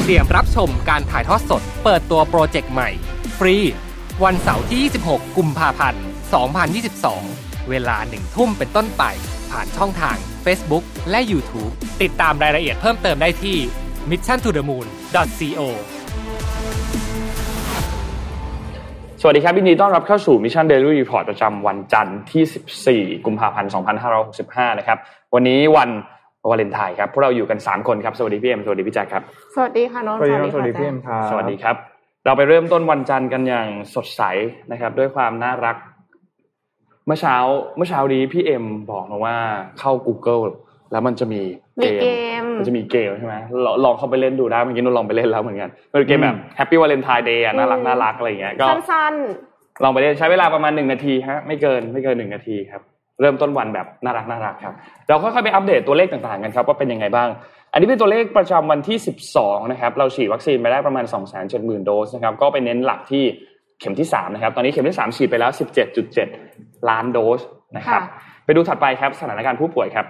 เตรียมรับชมการถ่ายทอดสด เปิดตัวโปรเจกต์ใหม่ ฟรี วันเสาร์ที่ 26 กุมภาพันธ์ 2022 เวลาหนึ่งทุ่มเป็นต้นไป ผ่านช่องทาง Facebook และ YouTube ติดตามรายละเอียดเพิ่มเติมได้ที่ mission to the moon co สวัสดีครับยินดีต้อนรับเข้าสู่ Mission Daily Report ประจำวันจันทร์ที่ 14 กุมภาพันธ์ 2565 นะครับ วันนี้วัน วาเลนไทน์ครับพวกเราอยู่กัน 3 คนครับ สวัสดีพี่เอ็มสวัสดีพี่แจ็คครับ สวัสดีค่ะน้องสวัสดีครับสวัสดีค่ะพี่เอ็มครับสวัสดีครับ เราไปเริ่มต้นวันจันทร์กันอย่างสดใสนะครับ ด้วยความน่ารัก เมื่อเช้าเมื่อเช้านี้พี่เอ็มบอกมาว่าเข้า Google แล้วมันจะมีมีเกมมันจะมีเกมใช่ไหมลองลองเข้าไปเล่นดูได้เมื่อกี้นุ่นลองไปเล่นแล้วเหมือนกันมันเป็นเกมแบบ Happy Valentine Day อะน่ารักน่ารักอะไรอย่างเงี้ยก็สั้นลองไปเล่นใช้เวลาประมาณหนึ่งนาทีฮะไม่เกินไม่เกินหนึ่งนาทีครับ เริ่มต้นวันแบบน่ารักน่ารักครับ เราค่อยๆไปอัปเดตตัวเลขต่างๆกันครับว่าเป็นยังไงบ้าง อันนี้เป็นตัวเลขประจำวันที่ 12 นะครับ เราฉีดวัคซีนไปได้ประมาณ 2 7 0 0 0 0 โดสนะครับ ก็ไปเน้นหลักที่เข็มที่ 3 นะครับ ตอนนี้เข็มที่ 3 ฉีดไปแล้ว 17.7 ล้านโดสนะครับ ไปดูถัดไปครับสถานการณ์ผู้ป่วยครับ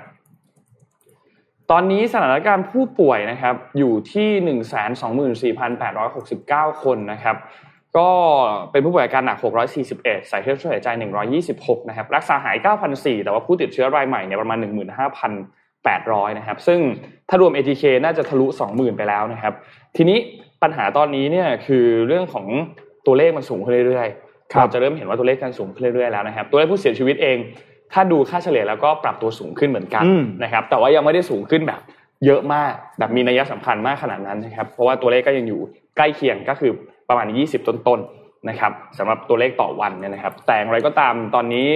ตอนนี้สถานการณ์ผู้ป่วยนะครับอยู่ที่ 124,869 คนนะครับ ก็เป็นผู้ป่วยอาการหนัก 641 ใส่เครื่องช่วยหายใจ 126 นะครับ รักษาหาย 9,004 แต่ว่าผู้ติดเชื้อรายใหม่เนี่ยประมาณ 15,800 นะครับ ซึ่งถ้ารวม ATK น่าจะทะลุ 20,000 ไปแล้วนะครับ ทีนี้ปัญหาตอนนี้เนี่ยคือเรื่องของตัวเลขมันสูงขึ้นเรื่อยๆเราจะเริ่มเห็นว่าตัวเลขการสูงขึ้นเรื่อยๆแล้วนะครับ ตัวเลขผู้เสียชีวิตเอง ถ้าดูค่าเฉลี่ยแล้วก็ปรับตัวสูงขึ้นเหมือนกันอืมนะครับ แต่ว่ายังไม่ได้สูงขึ้นแบบเยอะมากแบบมีนัยสำคัญมากขนาดนั้นนะครับ เพราะว่าตัวเลขก็ยังอยู่ใกล้เคียงก็คือ ประมาณ 20 ต้นๆนะครับสำหรับตัวเลขต่อวันเนี่ยนะครับ แต่อย่างไรก็ตามตอนนี้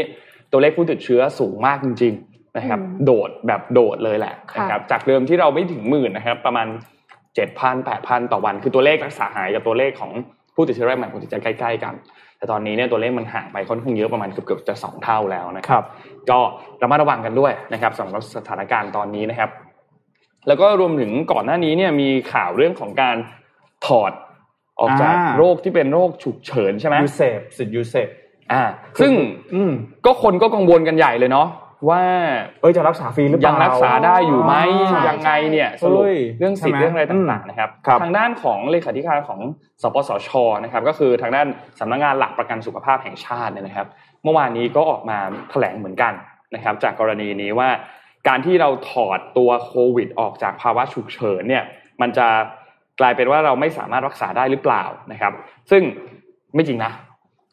ตัวเลขผู้ติดเชื้อสูงมากจริง ๆนะครับ โดดแบบโดดเลยแหละนะครับจากเดิมที่เราไม่ถึงหมื่นนะครับ ประมาณ 7,000 8,000 ต่อวัน คือตัวเลขรักษาหายกับตัวเลขของผู้ติดเชื้อรายใหม่คงจะใกล้ๆกัน แต่ตอนนี้เนี่ยตัวเลขมันห่างไปค่อนข้างเยอะประมาณเกือบๆจะสองเท่าแล้วนะคครับรับ ก็ระมัดระวังกันด้วยนะครับสำหรับสถานการณ์ตอนนี้นะครับ แล้วก็รวมถึงก่อนหน้านี้เนี่ยมีข่าวเรื่องของการถอด ออกจากอ่าโรคที่เป็นโรคฉุกเฉินใช่ไหม UCEP สิทธิ์ UCEP อ่า ซึ่งอืมก็คนก็กังวลกันใหญ่เลยเนาะว่า เอ้ยจะรักษาฟรีหรือเปยัล่ายังรักษาได้อยู่ไหมใช่ยังไงเนี่ยสรุปเฮ้ยเรื่องสิทธิ์ใช่ไหมเรื่องอะไรต่างๆนะครับครับ ทางด้านของเลขาธิการของสปสชนะครับ ก็คือทางด้านสำนักงานหลักประกันสุขภาพแห่งชาติเนี่ยนะครับ เมื่อวานนี้ก็ออกมาแถลงเหมือนกันนะครับ จากกรณีนี้ว่า การที่เราถอดตัวโควิด ออกจากภาวะฉุกเฉินเนี่ย มันจะ กลายเป็นว่าเราไม่สามารถรักษาได้หรือเปล่านะครับ ซึ่งไม่จริงนะ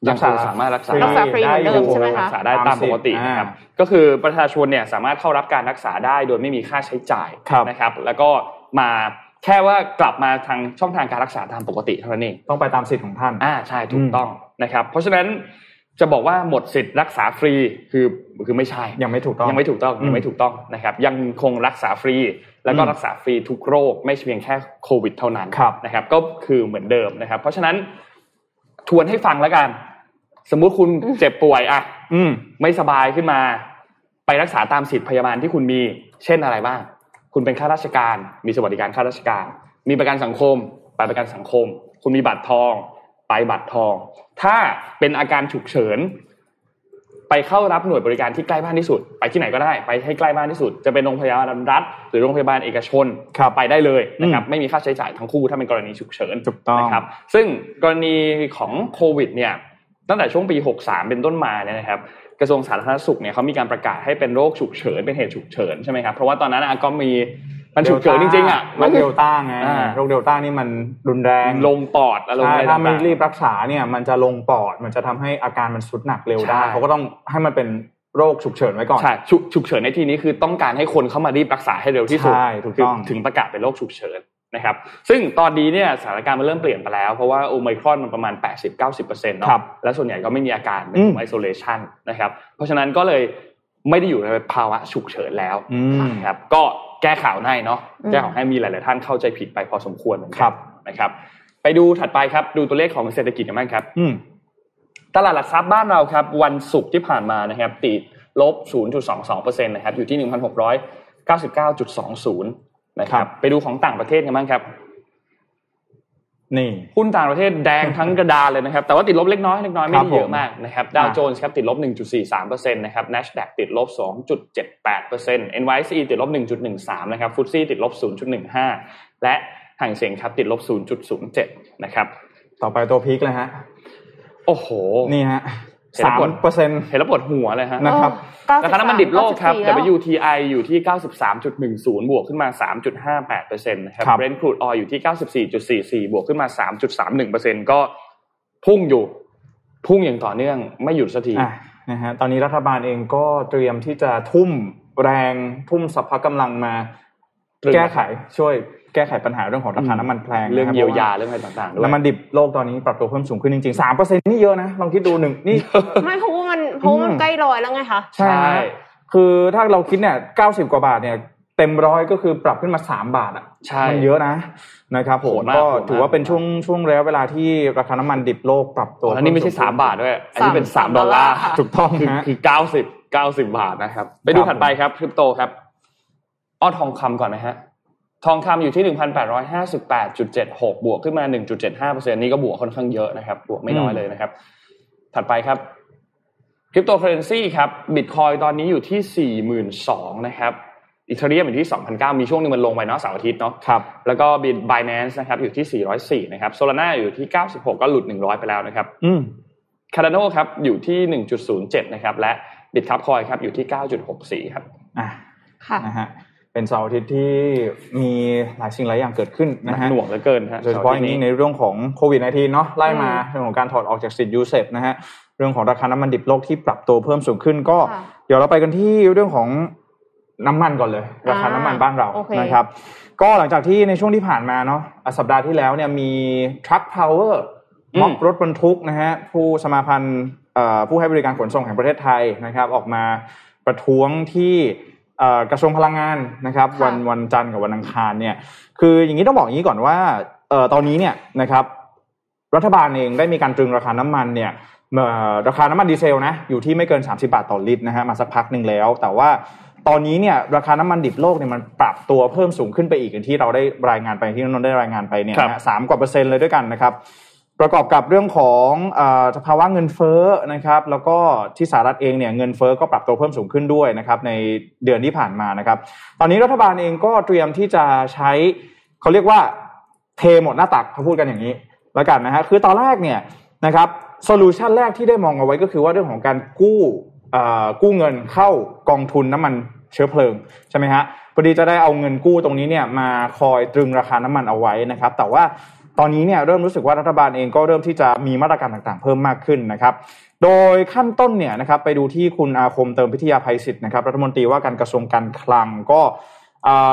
ยังคงสามารถรักษารักษาฟรีเหมือนเดิมใช่ไหมรัคะกษาได้ตามปกตินะครับก็คือประชาชนเนี่ยสามารถเข้ารับการรักษาได้โดยไม่มีค่าใช้จ่ายครับนะครับ แล้วก็มาแค่ว่ากลับมาทางช่องทางการรักษาตามปกติเท่านั้นเองต้องไปตามสิทธิ์ของท่านอ่าใช่ถูอืกมต้องนะครับ เพราะฉะนั้นจะบอกว่าหมดสิทธิ์รักษาฟรีคือคือไม่ใช่ยังไม่ถูกต้องยังไม่ถูกต้องอืมยังไม่ถูกต้องนะครับ ยังคงรักษาฟรี แล้วก็อืมรักษาฟรีทุกโรคไม่ใช่เพียงแค่โควิดเท่านั้นครับนะครับ ก็คือเหมือนเดิมนะครับ เพราะฉะนั้นทวนให้ฟังแล้วกัน สมมุติคุณเจ็บป่วยอะอืม ไม่สบายขึ้นมา ไปรักษาตามสิทธิพยาบาลที่คุณมี เช่นอะไรบ้าง คุณเป็นข้าราชการ มีสวัสดิการข้าราชการ มีประกันสังคม ไปประกันสังคม คุณมีบัตรทอง ไปบัตรทอง ถ้าเป็นอาการฉุกเฉิน ไปเข้ารับหน่วยบริการที่ใกล้บ้านที่สุด ไปที่ไหนก็ได้ไปให้ใกล้บ้านที่สุด จะเป็นโรงพยาบาลรัฐ หรือโรงพยาบาลเอกชนครับไปได้เลยนะครับอืมไม่มีค่าใช้จ่ายทั้งคู่ถ้าเป็นกรณีฉุกเฉินถูกต้องนะครับซึ่งกรณีของโควิดเนี่ยตั้งแต่ช่วงปี 63 เป็นต้นมาเนี่ยนะครับกระทรวงสาธารณสุขเนี่ยเขามีการประกาศให้เป็นโรคฉุกเฉินเป็นเหตุฉุกเฉินใช่ไหมครับเพราะว่าตอนนั้นอะก็มี มันฉุกเฉินจริงๆอะโรคเดลต้าไงอ่าโรคเดลต้านี่มันรุนแรงลงปอดอารมณ์ใช่อะไรถ้าไม่ต่างๆรีบรักษาเนี่ยมันจะลงปอดมันจะทำให้อาการมันสุดหนักเร็วได้ใช่เขาก็ต้องให้มันเป็นโรคฉุกเฉินไว้ก่อนใช่ฉุกฉุกเฉินในที่นี้คือต้องการให้คนเข้ามารีบรักษาให้เร็วที่สุดใช่ถูกต้องถึงประกาศเป็นโรคฉุกเฉินนะครับ ซึ่งตอนนี้เนี่ยสถานการณ์มันเริ่มเปลี่ยนไปแล้ว เพราะว่าโอไมครอนมันประมาณ 80-90%เนาะครับและส่วนใหญ่ก็ไม่มีอาการเป็นอืมไอโซเลชันนะครับเพราะฉะนั้นก็เลยไม่ได้อยู่ในภาวะฉุกเฉินแล้วอืมนะครับก็ แก้ข่าวให้เนาะอืมแก้ข่าวให้มีหลาย ๆ ท่านเข้าใจผิดไปพอสมควรเหมือนกันครับนะครับ ไปดูถัดไปครับ ดูตัวเลขของเศรษฐกิจกันบ้างครับอืมตลาดหลักทรัพย์บ้านเราครับ วันศุกร์ที่ผ่านมานะครับ ติดลบ 0.22%นะครับ อยู่ที่ 1,699.20 นะคครัรับบไปดูของต่างประเทศกันบ้างครับ นี่หุ้นต่างประเทศแดงทั้งกระดานเลยนะครับ แต่ว่าติดลบเล็กน้อยเล็กน้อยไม่ครัได้บเยอะผมมากนะครับดาวโจนส์ครับติดลบ 1.43%นะครับ NASDAQ ติดลบ 2.78% NYSE ติดลบ 1.13 นะครับฟุตซี่ติดลบ 0.15 และห่างเสียงครับติดลบ 0.07 นะครับ ต่อไปตัวพีคเลยฮะ โอ้โห นี่ฮะเห็นแล้ สาวปวมดเปอร์เซ็นต์เห็นแล้วปวดหัวเลยฮะนะครับราคาน้ำมันดิบโลกครับ94แล้ว WTI อยู่ที่ 93.10 บวกขึ้นมา 3.58%นะครับครับ Brent crude oil อยู่ที่ 94.44 บวกขึ้นมา 3.31%ก็พุ่งอยู่ พุ่งอย่างต่อเนื่องไม่หยุดสักทีอะนะฮะตอนนี้รัฐบาลเองก็เตรียมที่จะทุ่มแรงทุ่มสรรพกำลังมาตรึงแก้ไขช่วย แก้ไขปัญหาเรื่องของราคาน้ำมันแพงเรื่องนะครับเยียวยาเรื่องอะไรต่างๆด้วยน้ำมันดิบโลกตอนนี้ปรับตัวเพิ่มสูงขึ้นจริงๆสามเปอร์เซ็นต์นี่เยอะนะลองคิดดูหนึ่งนี่ไม่เพราะว่ามันเพราะว่ามันอืมใกล้ร้อยแล้วไงคะใช่คือถ้าเราคิดเนี่ยเก้าสิบกว่าบาทเนี่ยเต็มร้อยก็คือปรับขึ้นมาสามบาทอะใช่มันเยอะนะนะครับผมโหดมากก็โหดมากถือว่าเป็นช่วงช่วงระยะเวลาที่ราคาน้ำมันดิบโลกปรับตัวแล้วนี่ไม่ใช่3บาทด้วยอันนี้เป็นสาม3ดอลลาร์ค่ะถูกต้องคือฮะคือ90 90บาทนะครับ ไปดูครับถัดไปครับคริปโตครับอ้อทองคำก่อนไหมฮะ ทองคำอยู่ที่ 1,858.76 บวกขึ้นมา 1.75%นี่ก็บวกค่อนข้างเยอะนะครับ บวกไม่น้อยเลยนะครับ ถัดไปครับคริปโตเคอเรนซีครับบิตคอยตอนนี้อยู่ที่ 42,000นะครับ Ethereum อยู่ที่2,900มีช่วงหนึ่งมันลงไปเนาะเสาร์อาทิตย์เนาะครับแล้วก็ Binance นะครับอยู่ที่ 404นะครับ Solana อยู่ที่ 96 ก็หลุด 100 ไปแล้วนะครับอืม Cardano ครับอยู่ที่ 1.07นะครับและ Bitkub Coin ครับอยู่ที่ 9.64ครับอะค่ะนะฮะ เป็นเสาร์อาทิตย์ที่มีหลายสิ่งหลายอย่างเกิดขึ้นหนักนะฮะหน่วงเหลือเกินฮะโดยเฉพาะอย่างนี้ในเรื่องของโควิด -19 เนาะไล่มาเรื่องของการถอดออกจากสิทธิ์ UCEP นะฮะเรื่องของราคาน้ำมันดิบโลกที่ปรับตัวเพิ่มสูงขึ้น ก็ค่ะเดี๋ยวเราไปกันที่เรื่องของน้ำมันก่อนเลย ราคาน้ำมันบ้านเราโอเคนะครับ ก็หลังจากที่ในช่วงที่ผ่านมาเนาะอะสัปดาห์ที่แล้วเนี่ยมี Truck Power อืมม็อบรถบรรทุกนะฮะผู้สมาพันธ์เอ่อผู้ให้บริการขนส่งแห่งประเทศไทยนะครับ ออกมาประท้วงที่เอ่อ กระทรวงพลังงานนะครับค่ะวันวันจันทร์กับวันอังคารเนี่ย คืออย่างนี้ต้องบอกอย่างนี้ก่อนว่าเอ่อตอนนี้เนี่ยนะครับ รัฐบาลเองได้มีการตรึงราคาน้ำมันเนี่ยเอ่อราคาน้ำมันดีเซลนะอยู่ที่ไม่เกิน 30 บาทต่อลิตรนะฮะมาสักพักหนึ่งแล้ว แต่ว่าตอนนี้เนี่ยราคาน้ำมันดิบโลกเนี่ยมันปรับตัวเพิ่มสูงขึ้นไปอีกอย่างที่เราได้รายงานไปที่นนท์ได้รายงานไปเนี่ยครับนะฮะสามกว่าเปอร์เซ็นต์เลยด้วยกันนะครับ ประกอบกับเรื่องของอ่อสภาวะเงินเฟ้อนะครับ แล้วก็ที่สหรัฐเองเนี่ยเงินเฟ้อก็ปรับตัวเพิ่มสูงขึ้นด้วยนะครับในเดือนที่ผ่านมานะครับ ตอนนี้รัฐบาลเองก็เตรียมที่จะใช้เขาเรียกว่าเทหมดหน้าตักเขาพูดกันอย่างนี้แล้วกันนะฮะคือตอนแรกเนี่ยนะครับโซลูชันแรกที่ได้มองเอาไว้ก็คือว่าเรื่องของการกู้อ่อกู้เงินเข้ากองทุนน้ำมันเชื้อเพลิงใช่ไหมฮะพอดีจะได้เอาเงินกู้ตรงนี้เนี่ยมาคอยตรึงราคาน้ำมันเอาไว้นะครับ แต่ว่า ตอนนี้เนี่ยเริ่มรู้สึกว่ารัฐบาลเองก็เริ่มที่จะมีมาตรการต่างๆ เพิ่มมากขึ้นนะครับโดยขั้นต้นเนี่ยนะครับไปดูที่คุณอาคมเติมพิทยาภัยศิษย์นะครับรัฐมนตรีว่าการกระทรวงการคลังก็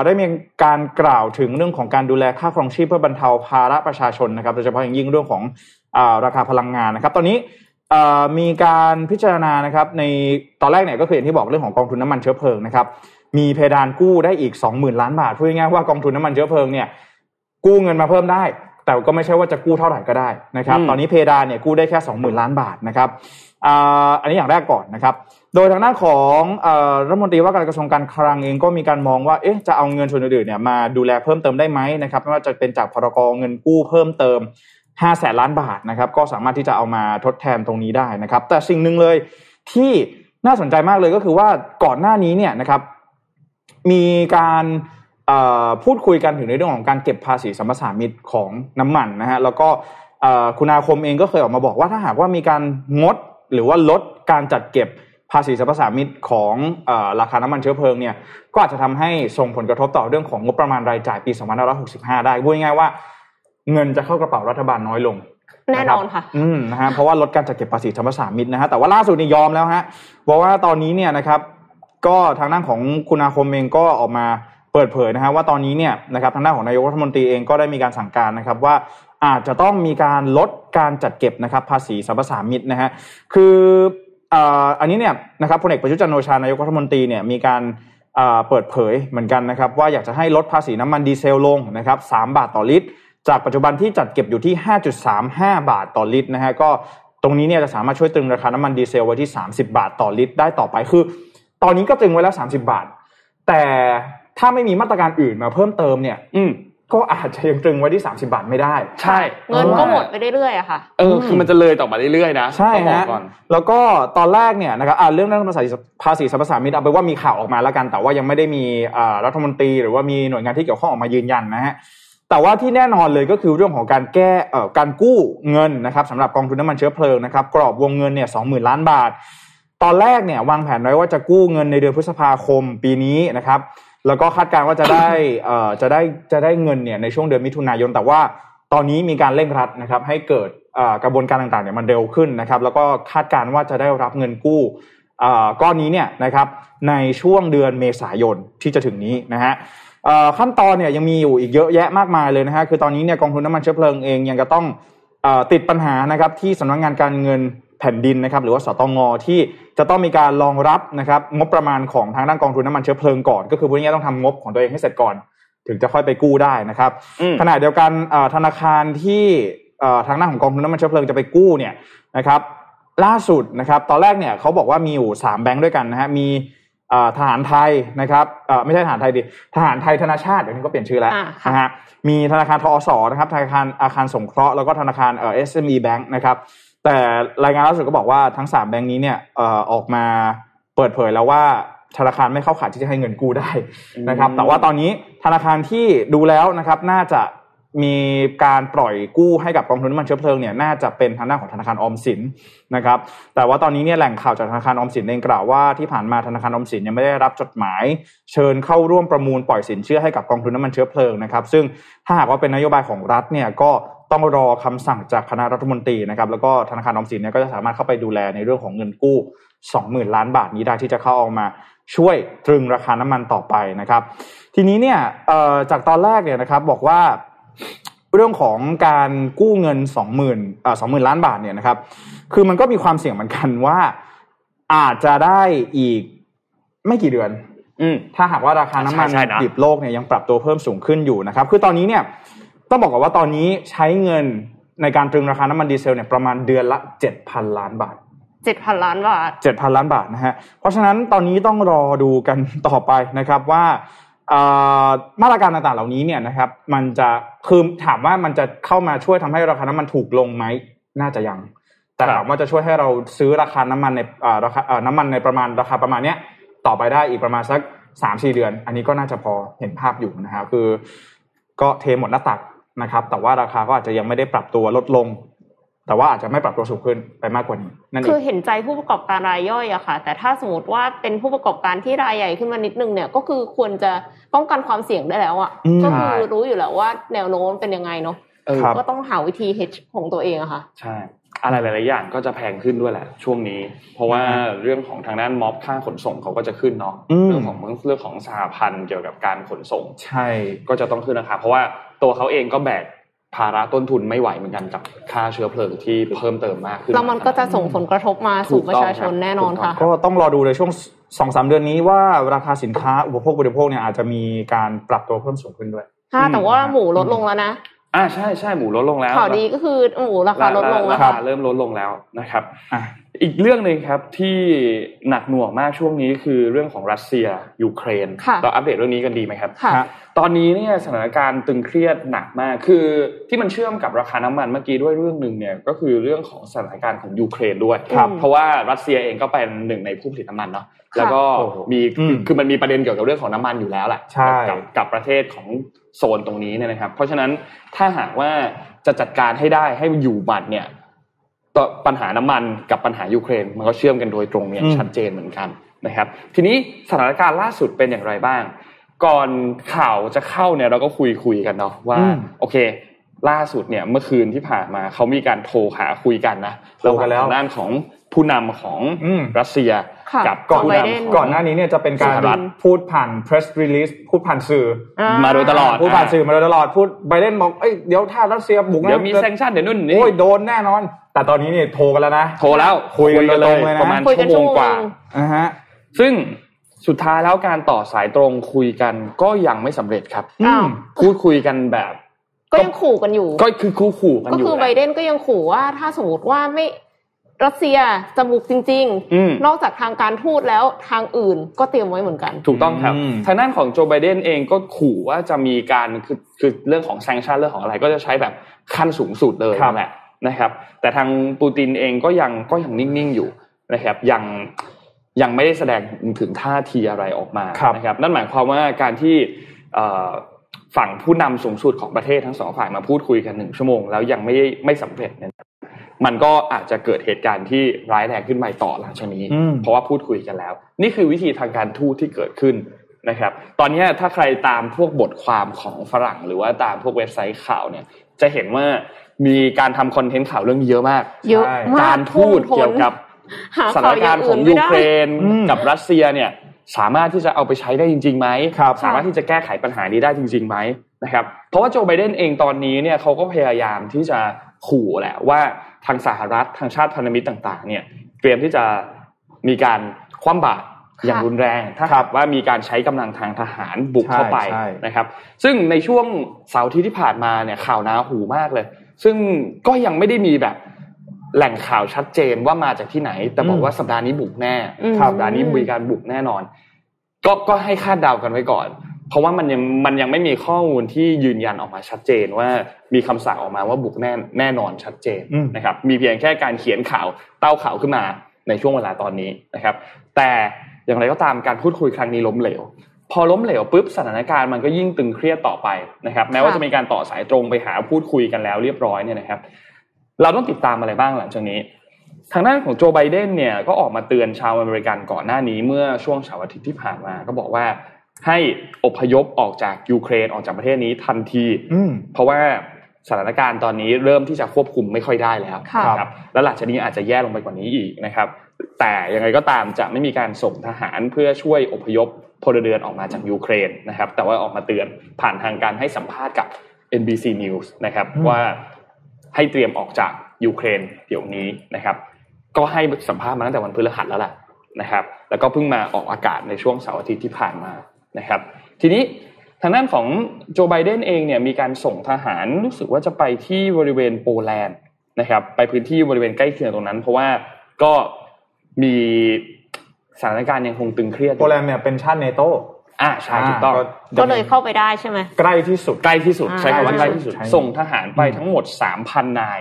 ได้มีการกล่าวถึงเรื่องของการดูแลค่าครองชีพเพื่อบรรเทาภาระประชาชนนะครับโดยเฉพาะอย่างยิ่งเรื่องของอราคาพลังงานนะครับ ตอนนี้มีการพิจารณานะครับในตอนแรกเนี่ยก็คืออย่างที่บอกเรื่องของกองทุนน้ำมันเชื้อเพลิงนะครับมีเพดานกู้ได้อีก 20,000 ล้านบาทพูดง่ายๆว่ากองทุนน้ำมันเชื้อเพลิงเนี่ยกู้เงินมาเพิ่มได้ แต่ก็ไม่ใช่ว่าจะกู้เท่าไหร่ก็ได้นะครับอืมตอนนี้เพดานเนี่ยกู้ได้แค่ 20,000 ล้านบาทนะครับอ่าอันนี้อย่างแรกก่อนนะครับ โดยทางด้านของเอ่อรัฐมนตรีว่าการกระทรวงการคลังเองก็มีการมองว่าเอ๊ะจะเอาเงินส่วนอื่นๆเนี่ยมาดูแลเพิ่มเติมได้ไหมนะครับไม่ว่าจะเป็นจากพรกเงินกู้เพิ่มเติม5แสนล้านบาทนะครับ ก็สามารถที่จะเอามาทดแทนตรงนี้ได้นะครับ แต่สิ่งหนึ่งเลยที่น่าสนใจมากเลยก็คือว่าก่อนหน้านี้เนี่ยนะครับ มีการเอ่อ พูดคุยกันถึงในเรื่องของการเก็บภาษีสัมปทานมิตรของน้ำมันนะฮะแล้วก็คุณอาคมเองก็เคยออกมาบอกว่าถ้าหากว่ามีการงดหรือว่าลดการจัดเก็บภาษีสัมปทานมิตรของอราคาน้ำมันเชื้อเพลิงเนี่ยก็อาจจะทำให้ส่งผลกระทบต่อเรื่องของงบประมาณรายจ่ายปี2565 ได้พูดง่ายๆว่า เงินจะเข้ากระเป๋ารัฐบาลน้อยลง แน่นอนค่ะอืมนะฮะเพราะว่าลดการจัดเก็บภาษีธรรมสามิตนะฮะแต่ว่าล่าสุดนี่ยอมแล้วฮะบอกว่าตอนนี้เนี่ยนะครับ ก็ทางด้านของคุณอาคมเองก็ออกมา เปิดเผยนะฮะว่าตอนนี้เนี่ยนะครับทางด้านของนายกรัฐมนตรีเองก็ได้มีการสั่งการนะครับว่าอาจจะต้องมีการลดการจัดเก็บนะครับภาษีสรรพสามิตนะฮะคืออันนี้เนี่ยนะครับพลเอกประยุจันทร์โอชานายกรัฐมนตรีเนี่ยมีการเปิดเผยเหมือนกันนะครับว่าอยากจะให้ลดภาษีน้ำมันดีเซลลงนะครับสามบาทต่อลิตร จากปัจจุบันที่จัดเก็บอยู่ที่ 5.35 บาทต่อลิตรนะฮะก็ตรงนี้เนี่ยจะสามารถช่วยตรึงราคาน้ำมันดีเซลไว้ที่ 30 บาทต่อลิตร ได้ต่อไปคือ ตอนนี้ก็ตรึงไว้แล้ว 30 บาท แต่ ถ้าไม่มีมาตรการอื่นมาเพิ่มเติมเนี่ย อืมก็อาจจะยังตรึงไว้ที่ 30 บาทไม่ได้ ใช่ เงินก็หมดไปเรื่อยๆอะค่ะ เออ คือมันจะเลยต่อมาเรื่อยๆนะ ใช่ต้องบอกฮะก่อนแล้วก็ตอนแรกเนี่ยนะครับอ่าเรื่องเรื่องภาษีภาษีสรรพสามิตเอาไปนว่ามีข่าวออกมาแล้วกัน แต่ว่ายังไม่ได้มีอ่ารัฐมนตรีหรือว่ามีหน่วยงานที่เกี่ยวข้องออกมายืนยันนะฮะ แต่ว่าที่แน่นอนเลยก็คือเรื่องของการแก้เอ่อการกู้เงินนะครับสำหรับกองทุนน้ำมันเชื้อเพลิงนะครับ กรอบวงเงินเนี่ยสองหมื่นล้านบาท ตอนแรกเนี่ยวางแผนไว้ว่าจะกู้เงินในเดือนพฤษภาคมปีนี้นะครับ แล้วก็คาดการณ์ว่าจะได้เอ่อจะได้จะได้เงินเนี่ยในช่วงเดือนมิถุนายน แต่ว่าตอนนี้มีการเร่งรัดนะครับให้เกิดกระบวนการต่างๆเนี่ยมันเร็วขึ้นนะครับแล้วก็คาดการณ์ว่าจะได้รับเงินกู้อ่อก้อนนี้เนี่ยนะครับในช่วงเดือนเมษายนที่จะถึงนี้นะฮะขั้นตอนเนี่ยยังมีอยู่อีกเยอะแยะมากมายเลยนะฮะคือตอนนี้เนี่ยกองทุนน้ำมันเชื้อเพลิงเองยังจะต้องอติดปัญหานะครับที่สำนักงานการเงิน แผ่นดินนะครับหรือว่าสตงที่จะต้องมีการรองรับนะครับงบประมาณของทางด้านกองทุนน้ำมันเชื้อเพลิงก่อน ก็คือพวกนี้ต้องทำงบของตัวเองให้เสร็จก่อน ถึงจะค่อยไปกู้ได้นะครับอืมขณะเดียวกันเอ่อธนาคารที่เอ่อทางด้านของกองทุนน้ำมันเชื้อเพลิงจะไปกู้เนี่ยนะครับล่าสุดนะครับตอนแรกเนี่ยเขาบอกว่ามีอยู่สามแบงค์ด้วยกันนะฮะมีเอ่อทหารไทยนะครับเอ่อไม่ใช่ทหารไทยดิทหารไทยธนาชาติเดี๋ยวนี้ก็เปลี่ยนชื่อแล้วอ่าค่ะนะฮะมีธนาคารทอสนะครับธนาคารอาคารสงเคราะห์แล้วก็ธนาคารเอ่อ SME Bank นะครับ แต่รายงานล่าสุดก็บอกว่าทั้งสามแบงค์นี้เนี่ยเอ่อออกมาเปิดเผยแล้วว่าธนาคารไม่เข้าข่ายที่จะให้เงินกู้ได้นะครับอืมแต่ว่าตอนนี้ธนาคารที่ดูแล้วนะครับ น่าจะมีการปล่อยกู้ให้กับกองทุนน้ำมันเชื้อเพลิงเนี่ยน่าจะเป็นทางด้านของธนาคารออมสินนะครับ แต่ว่าตอนนี้เนี่ยแหล่งข่าวจากธนาคารออมสินเองกล่าวว่าที่ผ่านมาธนาคารออมสินยังไม่ได้รับจดหมาย เชิญเข้าร่วมประมูลปล่อยสินเชื่อให้กับกองทุนน้ำมันเชื้อเพลิงนะครับ ซึ่งถ้าหากว่าเป็นนโยบายของรัฐเนี่ยก็ ต้องรอคำสั่งจากคณะรัฐมนตรีนะครับแล้วก็ธนาคารออมสินเนี่ยก็จะสามารถเข้าไปดูแลในเรื่องของเงินกู้ 20,000 ล้านบาทนี้ได้ที่จะเข้าเอามาช่วยตรึงราคาน้ำมันต่อไปนะครับ ทีนี้เนี่ยเอ่อจากตอนแรกเนี่ยนะครับบอกว่าเรื่องของการกู้เงินสองหมื่นอ่าสองหมื่นล้านบาทเนี่ยนะครับ คือมันก็มีความเสี่ยงเหมือนกันว่าอาจจะได้อีกไม่กี่เดือน อืมถ้าหากว่าราคาน้ำมันใช่ใช่นะดิบโลกเนี่ยยังปรับตัวเพิ่มสูงขึ้นอยู่นะครับ คือตอนนี้เนี่ย ต้องบอกก่อนว่าตอนนี้ใช้เงินในการตรึงราคาน้ำมันดีเซลเนี่ยประมาณเดือนละเจ็ดพันล้านบาทเจ็ดพันล้านบาทเจ็ดพันล้านบาทนะฮะเพราะฉะนั้นตอนนี้ต้องรอดูกันต่อไปนะครับว่าเอ่อมาตรการต่างๆเหล่านี้เนี่ยนะครับมันจะคือถามว่ามันจะเข้ามาช่วยทำให้ราคาน้ำมันถูกลงไหมน่าจะยัง แต่ครับถามว่าจะช่วยให้เราซื้อราคาน้ำมันในเอ่อราคาเอ่อน้ำมันในประมาณราคาประมาณเนี้ยต่อไปได้อีกประมาณสักสามสี่เดือน อันนี้ก็น่าจะพอเห็นภาพอยู่นะครับคือ ก็เทหมดหน้าตัก นะครับ แต่ว่าราคาก็อาจจะยังไม่ได้ปรับตัวลดลง แต่ว่าอาจจะไม่ปรับตัวสูงขึ้นไปมากกว่านี้นั่นเอคืองเห็นใจผู้ประกอบการรายย่อยอะค่ะ แต่ถ้าสมมติว่าเป็นผู้ประกอบการที่รายใหญ่ขึ้นมานิดนึงเนี่ย ก็คือควรจะป้องกันความเสี่ยงได้แล้วอะอืมก็คือรู้อยู่แล้วว่าแนวโน้มเป็นยังไงเนาะเออครับก็ต้องหาวิธี hedge ของตัวเองอะค่ะ ใช่อะไรหลาย ๆ อย่างก็จะแพงขึ้นด้วยแหละ ช่วงนี้ เพราะว่าเรื่องของทางด้านม็อบค่าขนส่งเขาก็จะขึ้นเนาะอืมเรื่องของเรื่องของสหพันธ์เกี่ยวกับการขนส่ง ใช่ก็จะต้องขึ้นราคาเพราะว่า ตัวเขาเองก็แบกภาระต้นทุนไม่ไหวเหมือนกันกับค่าเชื้อเพลิงที่เพิ่มเติมมากขึ้นแล้วมันก็จะส่งผลกระทบมาสู่ประชาชนแน่นอนค่ะ ก็ต้องรอดูในช่วงสองสามเดือนนี้ว่าราคาสินค้าอุปโภคบริโภคเนี่ยอาจจะมีการปรับตัวเพิ่มสูงขึ้นด้วยค่ะแต่ว่าหมูลดลงแล้วนะ อ่าใช่ใช่หมูลดลงแล้วข่าวดีก็คือหมูราคาลดลงราแล้วคาค่ะเริ่มลดลงแล้วนะครับอะอีกเรื่องหนึ่งครับที่หนักหน่วงมากช่วงนี้คือเรื่องของรัสเซียยูเครนค่ะเราอัปเดตเรื่องนี้กันดีไหมครับค่ะฮะตอนนี้เนี่ยสถานการณ์ตึงเครียดหนักมาก คือที่มันเชื่อมกับราคาน้ำมันเมื่อกี้ด้วยเรื่องหนึ่งเนี่ยก็คือเรื่องของสถานการณ์ของยูเครนด้วยครับเพราะว่ารัสเซียเองก็เป็นหนึ่งในผู้ผลิตน้ำมันเนาะแล้วก็โอ้โหมีอืมคือมันมีประเด็นเกี่ยวกับเรื่องของน้ำมันอยู่แล้วแหละใช่กับกับประเทศของ โซนตรงนี้เนี่ยนะครับ เพราะฉะนั้นถ้าหากว่าจะจัดการให้ได้ให้อยู่บัตรเนี่ยต่อปัญหาน้ำมันกับปัญหายูเครน มันก็เชื่อมกันโดยตรงอย่างชัดเจนเหมือนกันนะครับ ทีนี้สถานการณ์ล่าสุดเป็นอย่างไรบ้าง ก่อนข่าวจะเข้าเนี่ยเราก็คุยคุยกันเนาะว่าอืมโอเค ล่าสุดเนี่ยเมื่อคืนที่ผ่านมาเขามีการโทรหาคุยกันนะโทรกันแล้วระหางทางด้านของผู้นำของอืมรัสเซียค่ะ กับก่อนผู้ไบเดนนำของก่อนหน้านี้เนี่ยจะเป็นการสหรัฐพูดผ่าน press release พูดผ่านสื่ออ่มาโดยตลอด พูดผ่านสื่อมาโดยตลอดพูดไบเดนบอกเอ้ยเดี๋ยวถ้ารัสเซียบุกนะเดี๋ยวมีแซงชั่นเดี๋ยวนู่นนี่โอ้ยโดนแน่นอน แต่ตอนนี้เนี่ยโทรกันแล้วนะ โทรแล้วคุยกันโดยตรงเลยนะประมาณคุยกันชั่วโมงกว่าชั่วโมงนะฮะซึ่งสุดท้ายแล้วการต่อสายตรงคุยกันก็ยังไม่สำเร็จครับอ้าวพูดคุยกันแบบ ก็ยังขู่กันอยู่ ก็คือคู่ขู่กันก็อยู่คือแหไบละเดนก็ยังขู่ว่าถ้าสมมติว่าไม่ รัสเซียจะบุกจริงอืมๆนอกจากทางการทูตแล้วทางอื่นก็เตรียมไว้เหมือนกัน ถูกต้องครับอืมทางด้านของโจไบเดนเองก็ขู่ว่าจะมีการคือคือเรื่องของแซงชั่นเรื่องของอะไรก็จะใช้แบบขั้นสูงสุดเลยครับนั่นแหละนะครับ แต่ทางปูตินเองก็ยังก็ยังนิ่งๆอยู่นะครับยังยังไม่ได้แสดงถึงท่าทีอะไรออกมาครับนะครับ นั่นหมายความว่าการที่เอ่อฝั่งผู้นำสูงสุดของประเทศทั้งสองฝ่ายมาพูดคุยกันหนึ่งชั่วโมงแล้วยังไม่ไม่สำเร็จเนี่ย มันก็อาจจะเกิดเหตุการณ์ที่ร้ายแรงขึ้นใหม่ต่อหลังจากนี้อืมเพราะว่าพูดคุยกันแล้ว นี่คือวิธีทางการทูตที่เกิดขึ้นนะครับ ตอนนี้ถ้าใครตามพวกบทความของฝรั่ง หรือว่าตามพวกเว็บไซต์ข่าวเนี่ย จะเห็นว่ามีการทำคอนเทนต์ข่าวเรื่องนี้เยอะมากเยอะมากการพูดเกี่ยวกับหาสถาข่าวนการณ์ของย่ยูไม่ได้เครนอืมกับรัสเซียเนี่ยสามารถที่จะเอาไปใช้ได้จริงๆไหมครับสามารถที่จะแก้ไขปัญหานี้ได้จริงๆไหมนะครับ เพราะว่าโจไบเดนเองตอนนี้เนี่ยเขาก็พยายามที่จะขู่แหละว่า ทางสหรัฐทางชาติพันธมิตรต่างๆเนี่ยเตรียมที่จะมีการคว่ำบาตรอย่างรุนแรง ถ้าครัหาบกว่ามีการใช้กำลังทางทหารบุกเข้าไปใช่ใช่นะครับ ซึ่งในช่วงเสาร์อาที่ที่ผ่านมาเนี่ยข่าวหนาหูมากเลย ซึ่งก็ยังไม่ได้มีแบบแหล่งข่าวชัดเจนว่ามาจากที่ไหน แต่บอกว่าสัปดาห์นี้บุกแน่อืมสัปดาห์นี้มีการบุกแน่นอน ก็ก็ให้คาดเดากันไว้ก่อน เพราะว่ามันยังมันยังไม่มีข้อมูลที่ยืนยันออกมาชัดเจนว่ามีคำสั่งออกมาว่าบุกแน่แน่นอนชัดเจนอืมนะครับ มีเพียงแค่การเขียนข่าวเต้าข่าวขึ้นมาในช่วงเวลาตอนนี้นะครับ แต่อย่างไรก็ตามการพูดคุยครั้งนี้ล้มเหลว พอล้มเหลวปุ๊บสถานการณ์มันก็ยิ่งตึงเครียดต่อไปนะครับ แม้ว่าค่ะจะมีการต่อสายตรงไปหาพูดคุยกันแล้วเรียบร้อยเนี่ยนะครับ เราต้องติดตามอะไรบ้างหลังจากนี้ทางด้านของโจไบเดนเนี่ยก็ออกมาเตือนชาวอเมริกันก่อนหน้านี้เมื่อช่วงเสาร์อาทิตย์ที่ผ่านมา ก็บอกว่า ให้อพยพออกจากยูเครนออกจากประเทศนี้ทันทีอืมเพราะว่าสถานการณ์ตอนนี้เริ่มที่จะควบคุมไม่ค่อยได้แล้วค่ะนะครับ และหลังจากนี้อาจจะแย่ลงไปกว่านี้อีกนะครับ แต่ยังไงก็ตามจะไม่มีการส่งทหารเพื่อช่วยอพยพพลเรือนออกมาจากยูเครนนะครับ แต่ว่าออกมาเตือนผ่านทางการให้สัมภาษณ์กับ NBC News นะครับอืมว่าให้เตรียมออกจากยูเครนเดี๋ยวนี้นะครับ ก็ให้สัมภาษณ์มาตั้งแต่วันพฤหัสแล้วแหละนะครับ แล้วก็เพิ่งมาออกอากาศในช่วงเสาร์อาทิตย์ที่ผ่านมา นะครับ ทีนี้ทางด้านของโจไบเดนเองเนี่ยมีการส่งทหารรู้สึกว่าจะไปที่บริเวณโปแลนด์นะครับไปพื้นที่บริเวณใกล้เคียงตรงนั้น เพราะว่าก็มีสถานการณ์ยังคงตึงเครียดอยู่โปแลนด์เนี่ยเป็นชาติเนโตอ่าใช่ถูกต้องก็เลยเข้าไปได้ใช่ไหมใกล้ที่สุดใกล้ที่สุดอ่าใช้คำว่าใกล้ที่สุดใช่ส่งทหารไปทั้งหมด3,000นาย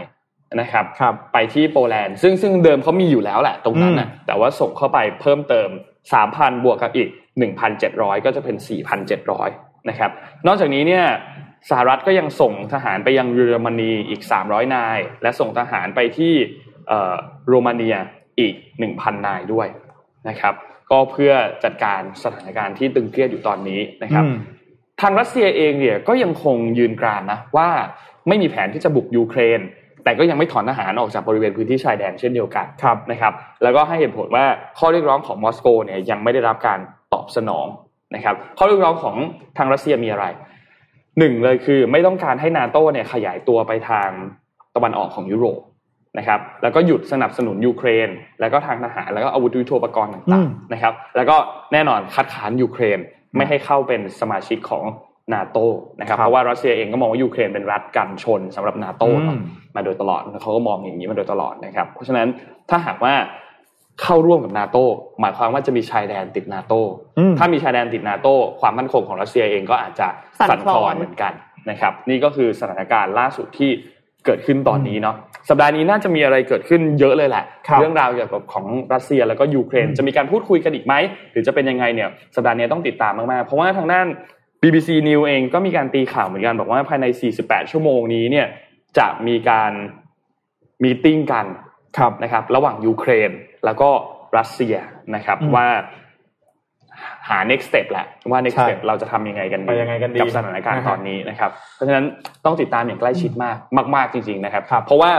นะครับครับไปที่โปแลนด์ซึ่งซึ่งเดิมเขามีอยู่แล้วแหละตรงนั้นนะแต่ว่าส่งเข้าไปเพิ่มเติม3,000บวกกับอีก 1,700 ก็จะเป็น 4,700 นะครับ นอกจากนี้เนี่ยสหรัฐก็ยังส่งทหารไปยังเยอรมนีอีก 300 นาย และส่งทหารไปที่เอ่อโรมาเนียอีก 1,000 นายด้วยนะครับ ก็เพื่อจัดการสถานการณ์ที่ตึงเครียดอยู่ตอนนี้นะครับอืมทางรัสเซียเองเนี่ยก็ยังคงยืนกรานนะว่าไม่มีแผนที่จะบุกยูเครน แต่ก็ยังไม่ถอนทหารออกจากบริเวณพื้นที่ชายแดนเช่นเดียวกันครับนะครับ แล้วก็ให้เหตุผลว่าข้อเรียกร้องของมอสโกเนี่ยยังไม่ได้รับการ ตอบสนองนะครับข้อเรียกร้องของทางรัสเซียมีอะไรหนึ่งเลยคือไม่ต้องการให้นาโตเนี่ยขยายตัวไปทางตะวันออกของยุโรปนะครับแล้วก็หยุดสนับสนุนยูเครน แล้วก็ทางทหารแล้วก็อาวุธยุทโธปกรณ์อืมต่างๆนะครับ แล้วก็แน่นอนคัดค้านยูเครนไม่ให้เข้าเป็นสมาชิกของนาโตนะครับครับเพราะว่ารัสเซียเองก็มองว่ายูเครนเป็นรัฐกันชนสำหรับนาโตอืมมาโดยตลอดเขาก็มองอย่างนี้มาโดยตลอดนะครับ เพราะฉะนั้นถ้าหากว่า เข้าร่วมกับนาโตหมายความว่าจะมีชายแดนติดนาโตอืมถ้ามีชายแดนติดนาโตความมั่นคงของรัสเซียเองก็อาจจะสั่นคลอนสั่นคลอนเหมือนกันนะครับ นี่ก็คือสถานการณ์ล่าสุดที่เกิดขึ้นตอนนี้เนาะสัปดาห์นี้น่าจะมีอะไรเกิดขึ้นเยอะเลยแหละครับเรื่องราวเกี่ยวกับของรัสเซียแล้วก็ยูเครนจะมีการพูดคุยกันอีกไหมหรือจะเป็นยังไงเนี่ยสัปดาห์นี้ต้องติดตามมากๆเพราะว่าทางด้าน BBC News เองก็มีการตีข่าวเหมือนกันบอกว่าภายใน 48 ชั่วโมงนี้เนี่ยจะมีการ meeting กันครับนะครับ ระหว่างยูเครน แล้วก็รัสเซียนะครับอืมว่าหา next step แหละว่า next ใช่ step เราจะทำยังไงกันไปยังไงกันดีกับสถานการณ์นะครับตอนนี้นะครับ เพราะฉะนั้นต้องติดตามอย่างใกล้ชิดมากมาก ๆจริง ๆนะครับครับ เพราะว่า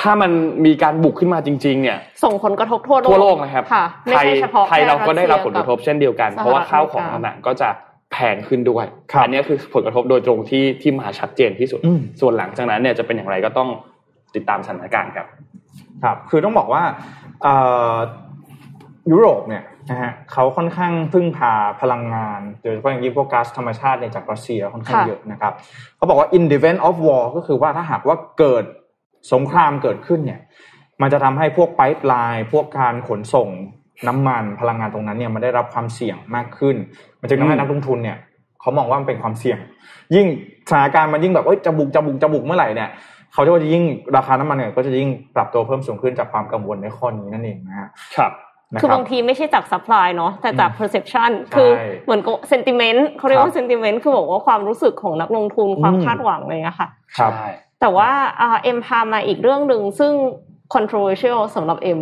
ถ้ามันมีการบุกขึ้นมาจริง ๆ เนี่ย ส่งผลกระทบทั่วโลกทั่วโลกนะครับค่ะไม่ไทยใช่เฉพาะไทยเราก็ได้รับผลแค่กระทบเช่นเดียวกันสหรัฐเพราะว่าข้าวของอเมริกาต่างๆก็จะแพงขึ้นด้วยครับอันนี้คือผลกระทบโดยตรงที่ที่มาชัดเจนที่สุดอืมส่วนหลังจากนั้นเนี่ยจะเป็นอย่างไรก็ต้องติดตามสถานการณ์ครับ ครับ คือต้องบอกว่าเอ่อ ยุโรปเนี่ยนะฮะเขาค่อนข้างพึ่งพาพลังงานโดยเฉพาะอย่างยิ่งพวกก๊าซธรรมชาติเนี่ยจากรัสเซียค่อนข้างเยอะนะครับเขาบอกว่า in the event of war ก็คือว่าถ้าหากว่าเกิดสงครามเกิดขึ้นเนี่ย มันจะทำให้พวกไ i ป์ไลน์พวกการขนส่งน้ำมันพลังงานตรงนั้นเนี่ยมันได้รับความเสี่ยงมากขึ้น มันจึงทำให้นักลงทุนเนี่ยเขามองว่ามันเป็นความเสี่ยง ยิ่งสถานการณ์มันยิ่งแบบเอ้ยจะบุกจะบุกจะบุกเมื่อไหร่เนี่ย เขาจะว่าจะยิ่งราคาน้ำมันเนี่ยก็จะยิ่งปรับตัวเพิ่มสูงขึ้นจากความกังวลในข้อนี้นั่นเองนะฮะครับนะคือรับบางทีไม่ใช่จาก supply เนาะแต่จากอืม perception ใช่คือเหมือนกับ sentiment เขาเรียกคว่ารับ sentiment คือบอกว่าความรู้สึกของนักลงทุนความอืมคาดหวังอะไรเลยอะค่ะครับใช่แต่ว่าอ่าเอ็มพามาอีกเรื่องหนึ่งซึ่ง controversial สำหรับเอ็ม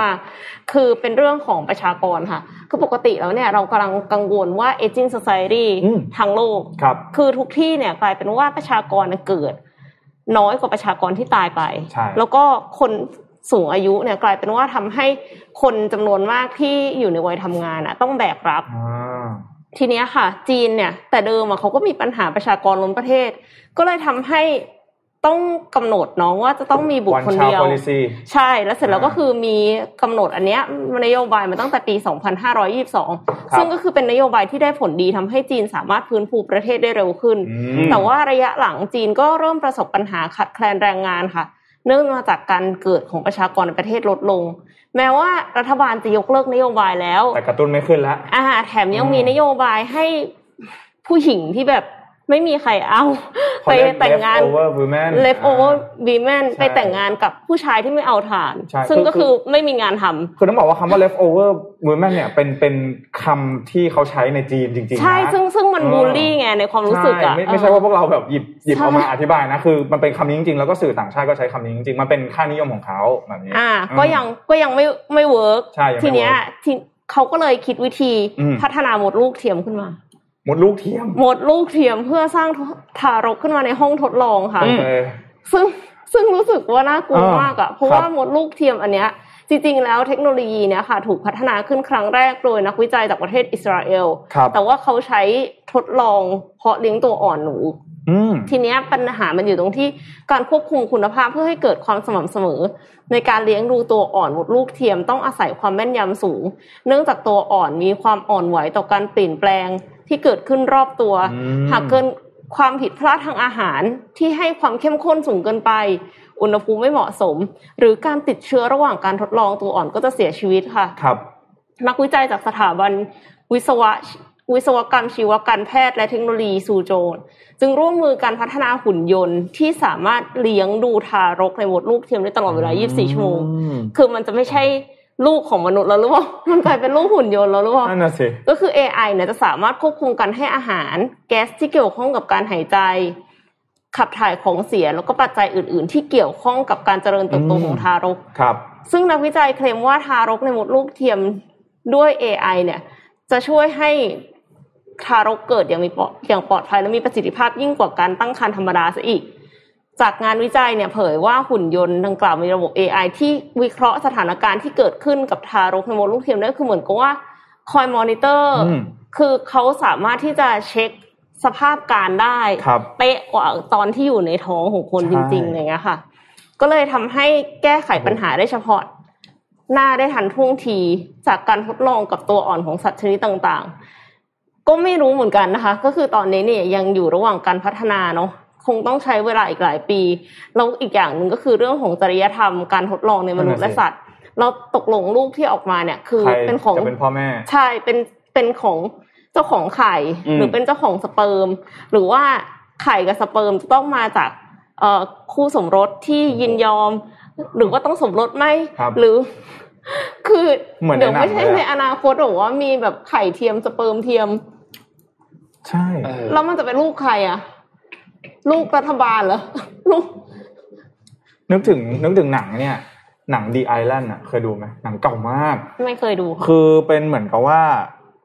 มากๆคือเป็นเรื่องของประชากรค่ะ คือปกติแล้วเนี่ยเรากำลังกังวลว่า aging society อืมทั้งโลกครับคือทุกที่เนี่ยกลายเป็นว่าประชากรเนี่ยเกิด น้อยกว่าประชากรที่ตายไปใช่แล้วก็คนสูงอายุเนี่ยกลายเป็นว่าทำให้คนจำนวนมากที่อยู่ในวัยทำงานอะต้องแบกรับอ่าทีเนี้ยค่ะ จีนเนี่ย แต่เดิมอะเขาก็มีปัญหาประชากรล้นประเทศ ก็เลยทำให้ ต้องกำหนดเนาะว่าจะต้องมีบุควันคลชาวเดียว policy ใช่แล้วเสร็จแล้วก็อ่าคือมีกำหนดอันเนี้ยนโยบายมาตั้งแต่ปี 2522 ซึ่งก็คือเป็นนโยบายที่ได้ผลดีทำให้จีนสามารถฟื้นฟูประเทศได้เร็วขึ้นอืมมแต่ว่าระยะหลังจีนก็เริ่มประสบปัญหาขาดแคลนแรงงานค่ะ เนื่องมาจากการเกิดของประชากรในประเทศลดลง แม้ว่ารัฐบาลจะยกเลิกนโยบายแล้วแต่กระตุ้นไม่ขึ้นแล้วอ่าแถมยังอืมมีนโยบายให้ผู้หญิงที่แบบ ไม่มีใครเอาเขาไปเรียกแต่งงาน leftover women leftover women ใช่ไปแต่งงานกับผู้ชายที่ไม่เอาฐานใช่ซึ่งคือก็คือไม่มีงานทำคือต้องบอกว่าคำว่า leftover women เนี่ยเป็นเป็นคำที่เขาใช้ในจีนจริงๆนะใช่ซึ่งซึ่งมันเออบูลลี่ไงในความรู้สึกอะใช่ไม่ไม่ใช่ว่าพวกเราแบบหยิบหยิบใช่เอามาอธิบายนะคือมันเป็นคำนี้จริงๆแล้วก็สื่อต่างชาติก็ใช้คำนี้จริงๆมันเป็นค่านิยมของเขาแบบนี้อ่าก็ยังก็ยังไม่ไม่เวิร์กใช่ยังไม่ทีเนี้ย work ทีเขาก็เลยคิดวิธีอืมพัฒนามดลูกเทียมขึ้นมา มดลูกเทียมมดลูกเทียมเพื่อสร้างทารกขึ้นมาในห้องทดลองค่ะโอเคซึ่งซึ่งรู้สึกว่าน่ากลัวอ่ามากอะครับเพราะว่ามดลูกเทียมอันเนี้ยจริงๆ แล้วเทคโนโลยีเนี้ยค่ะถูกพัฒนาขึ้นครั้งแรกโดยนักวิจัยจากประเทศอิสราเอลครับแต่ว่าเขาใช้ทดลองเพาะเลี้ยงตัวอ่อนหนูอืมทีเนี้ยปัญหามันอยู่ตรงที่การควบคุมคุณภาพเพื่อให้เกิดความสม่ำเสมอ ในการเลี้ยงดูตัวอ่อนมดลูกเทียมต้องอาศัยความแม่นยำสูง เนื่องจากตัวอ่อนมีความอ่อนไหวต่อการเปลี่ยนแปลง ที่เกิดขึ้นรอบตัวอืมหากเกินความผิดพลาดทางอาหารที่ให้ความเข้มข้นสูงเกินไป อุณหภูมิไม่เหมาะสม หรือการติดเชื้อระหว่างการทดลองตัวอ่อนก็จะเสียชีวิตค่ะครับ นักวิจัยจากสถาบันวิศวะวิศวกรรมชีวการแพทย์และเทคโนโลยีซูโจนจึงร่วมมือการพัฒนาหุ่นยนต์ที่สามารถเลี้ยงดูทารกในมดลูกเทียมได้ตลอดเวลา 24 ชั่วโมงอืมคือมันจะไม่ใช่ ลูกของมนุษย์แล้วหรือเปล่ามันกลายเป็นลูกหุ่นยนต์แล้วหรือเปล่านั่นน่ะสิก็คือ AI เนี่ยจะสามารถควบคุมการให้อาหาร แก๊สที่เกี่ยวข้องกับการหายใจ ขับถ่ายของเสียแล้วก็ปัจจัยอื่น ๆ ที่เกี่ยวข้องกับการเจริญเติบโตอืมของทารกครับ ซึ่งนักวิจัยเคลมว่าทารกในมดลูกเทียมด้วย AI เนี่ย จะช่วยให้ทารกเกิดอย่างมีปลอดอย่างปลอดภัยและมีประสิทธิภาพยิ่งกว่าการตั้งครรภ์ธรรมดาซะอีก จากงานวิจัยเนี่ยเผยว่าหุ่นยนต์ดังกล่าวมีระบบ AI ที่วิเคราะห์สถานการณ์ที่เกิดขึ้นกับทารกในมดลูกเทียมได้คือเหมือนกับว่าคอยมอนิเตอร์อืมคือเขาสามารถที่จะเช็คสภาพการได้ครับเป๊ะกว่าตอนที่อยู่ในท้องของคนใช่จริงๆอะไรเงี้ยค่ะ ก็เลยทำให้แก้ไขปัญหาได้เฉพาะ หน้าได้ทันท่วงทีจากการทดลองกับตัวอ่อนของสัตว์ชนิดต่างๆ ก็ไม่รู้เหมือนกันนะคะ ก็คือตอนนี้เนี่ยยังอยู่ระหว่างการพัฒนาเนาะ คงต้องใช้เวลาอีกหลายปีแล้วอีกอย่างหนึ่งก็คือเรื่องของจริยธรรมการทดลองในมนุษย์นั่และนน่ะสิสัตว์ เราตกลงลูกที่ออกมาเนี่ย คือใครเป็นของจะเป็นพ่อแม่ใช่เป็นเป็นของเจ้าของไข่อืมหรือเป็นเจ้าของสเปิร์ม หรือว่าไข่กับสเปิร์มจะต้องมาจากเอ่อคู่สมรสที่ยินยอม หรือว่าต้องสมรสไหมครับหรือ คือเหมือนในเดี๋ยวหนังไม่ใช่เลยอะในอนาคตหรอกว่ามีแบบไข่เทียมสเปิร์มเทียม ใช่เออแล้วมันจะเป็นลูกใครอะ ลูกรัฐบาลเหรอลูกนึกถึงนึกถึงหนังเนี่ยหนัง The Island อะเคยดูไหมหนังเก่ามาก ไม่เคยดูค่ะคือเป็นเหมือนกับว่า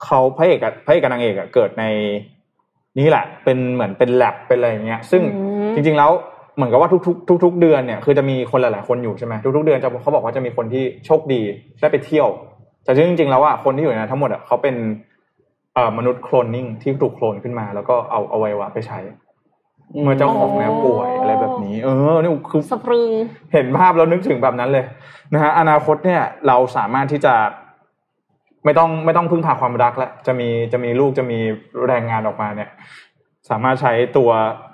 เขาพระเอกกับพระเอกกับนางเอกอะเกิดในนี่แหละ เป็นเหมือนเป็นแลบเป็นอะไรอย่างเงี้ย ซึ่งอืมจริง ๆแล้วเหมือนกับว่าทุกๆทุก ๆ เดือนเนี่ยคือจะมีคนหลาย ๆ คนอยู่ใช่ไหมทุกๆเดือนจะเขาบอกว่าจะมีคนที่โชคดีได้ไปเที่ยวแต่ซึ่งจริงๆแล้วอะคนที่อยู่ในนั้นทั้งหมดอะเขาเป็นเอ่อมนุษย์โคลนนิ่งที่ถูกโคลนขึ้นมา แล้วก็เอาเอาไว้วะไปใช้ เมื่อเจ้าของเนี่ยป่วยอะไรแบบนี้ เออนี่คือสะพรึงเห็นภาพแล้วนึกถึงแบบนั้นเลยนะฮะอนาคตเนี่ยเราสามารถที่จะไม่ต้องไม่ต้องพึ่งพาความรักแล้วจะมีจะมีลูกจะมีแรงงานออกมาเนี่ย สามารถใช้ตัว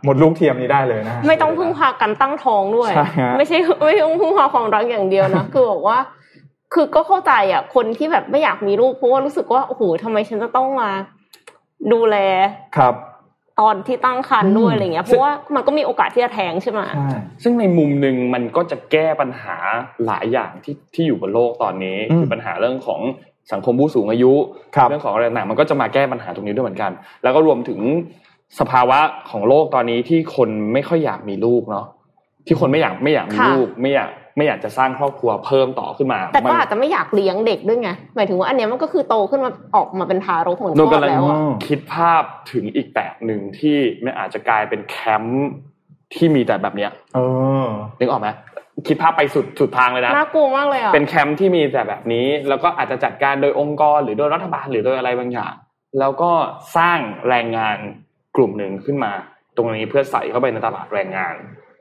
มดลูกเทียมนี้ได้เลยนะฮะไม่ต้องพึ่งพากันตั้งท้องด้วยใช่ฮะไม่ใช่ไม่ต้องพึ่งพาความรักอย่างเดียวนะคือบอกว่า คือก็เข้าใจอะ คนที่แบบไม่อยากมีลูกเพราะว่ารู้สึกว่าโอ้โหทำไมฉันจะต้องมาดูแลครับ ตอนที่ตั้งครรภ์ด้วยอืมอะไรเงี้ยเพราะว่ามันก็มีโอกาสที่จะแท้งใช่ไหมใช่ซึ่งในมุมหนึ่งมันก็จะแก้ปัญหาหลายอย่างที่ที่อยู่บนโลกตอนนี้อืมคือปัญหาเรื่องของสังคมผู้สูงอายุครับเรื่องของอะไรต่างๆมันก็จะมาแก้ปัญหาตรงนี้ด้วยเหมือนกัน แล้วก็รวมถึงสภาวะของโลกตอนนี้ที่คนไม่ค่อยอยากมีลูกเนาะที่คนไม่อยากไม่อยากมีลูกไม่อยาก ไม่อยากจะสร้างครอบครัวเพิ่มต่อขึ้นมา แต่ก็มันอาจจะไม่อยากเลี้ยงเด็กด้วยไงหมายถึงว่าอันเนี้ยมันก็คือโตขึ้นมาออกมาเป็นทารกเหมือนโดนพ่อกำลังแล้วอะคิดภาพถึงอีกแบบหนึ่งที่มันอาจจะกลายเป็นแคมป์ที่มีแต่แบบเนี้ยเออนึกออกไหมคิดภาพไปสุดสุดทางเลยนะน่ากลัวมากเลยอะเป็นแคมป์ที่มีแต่แบบนี้ แล้วก็อาจจะจัดการโดยองค์กรหรือโดยรัฐบาลหรือโดยอะไรบางอย่างแล้วก็สร้างแรงงานกลุ่มหนึ่งขึ้นมา ตรงนี้เพื่อใส่เข้าไปในตลาดแรงงาน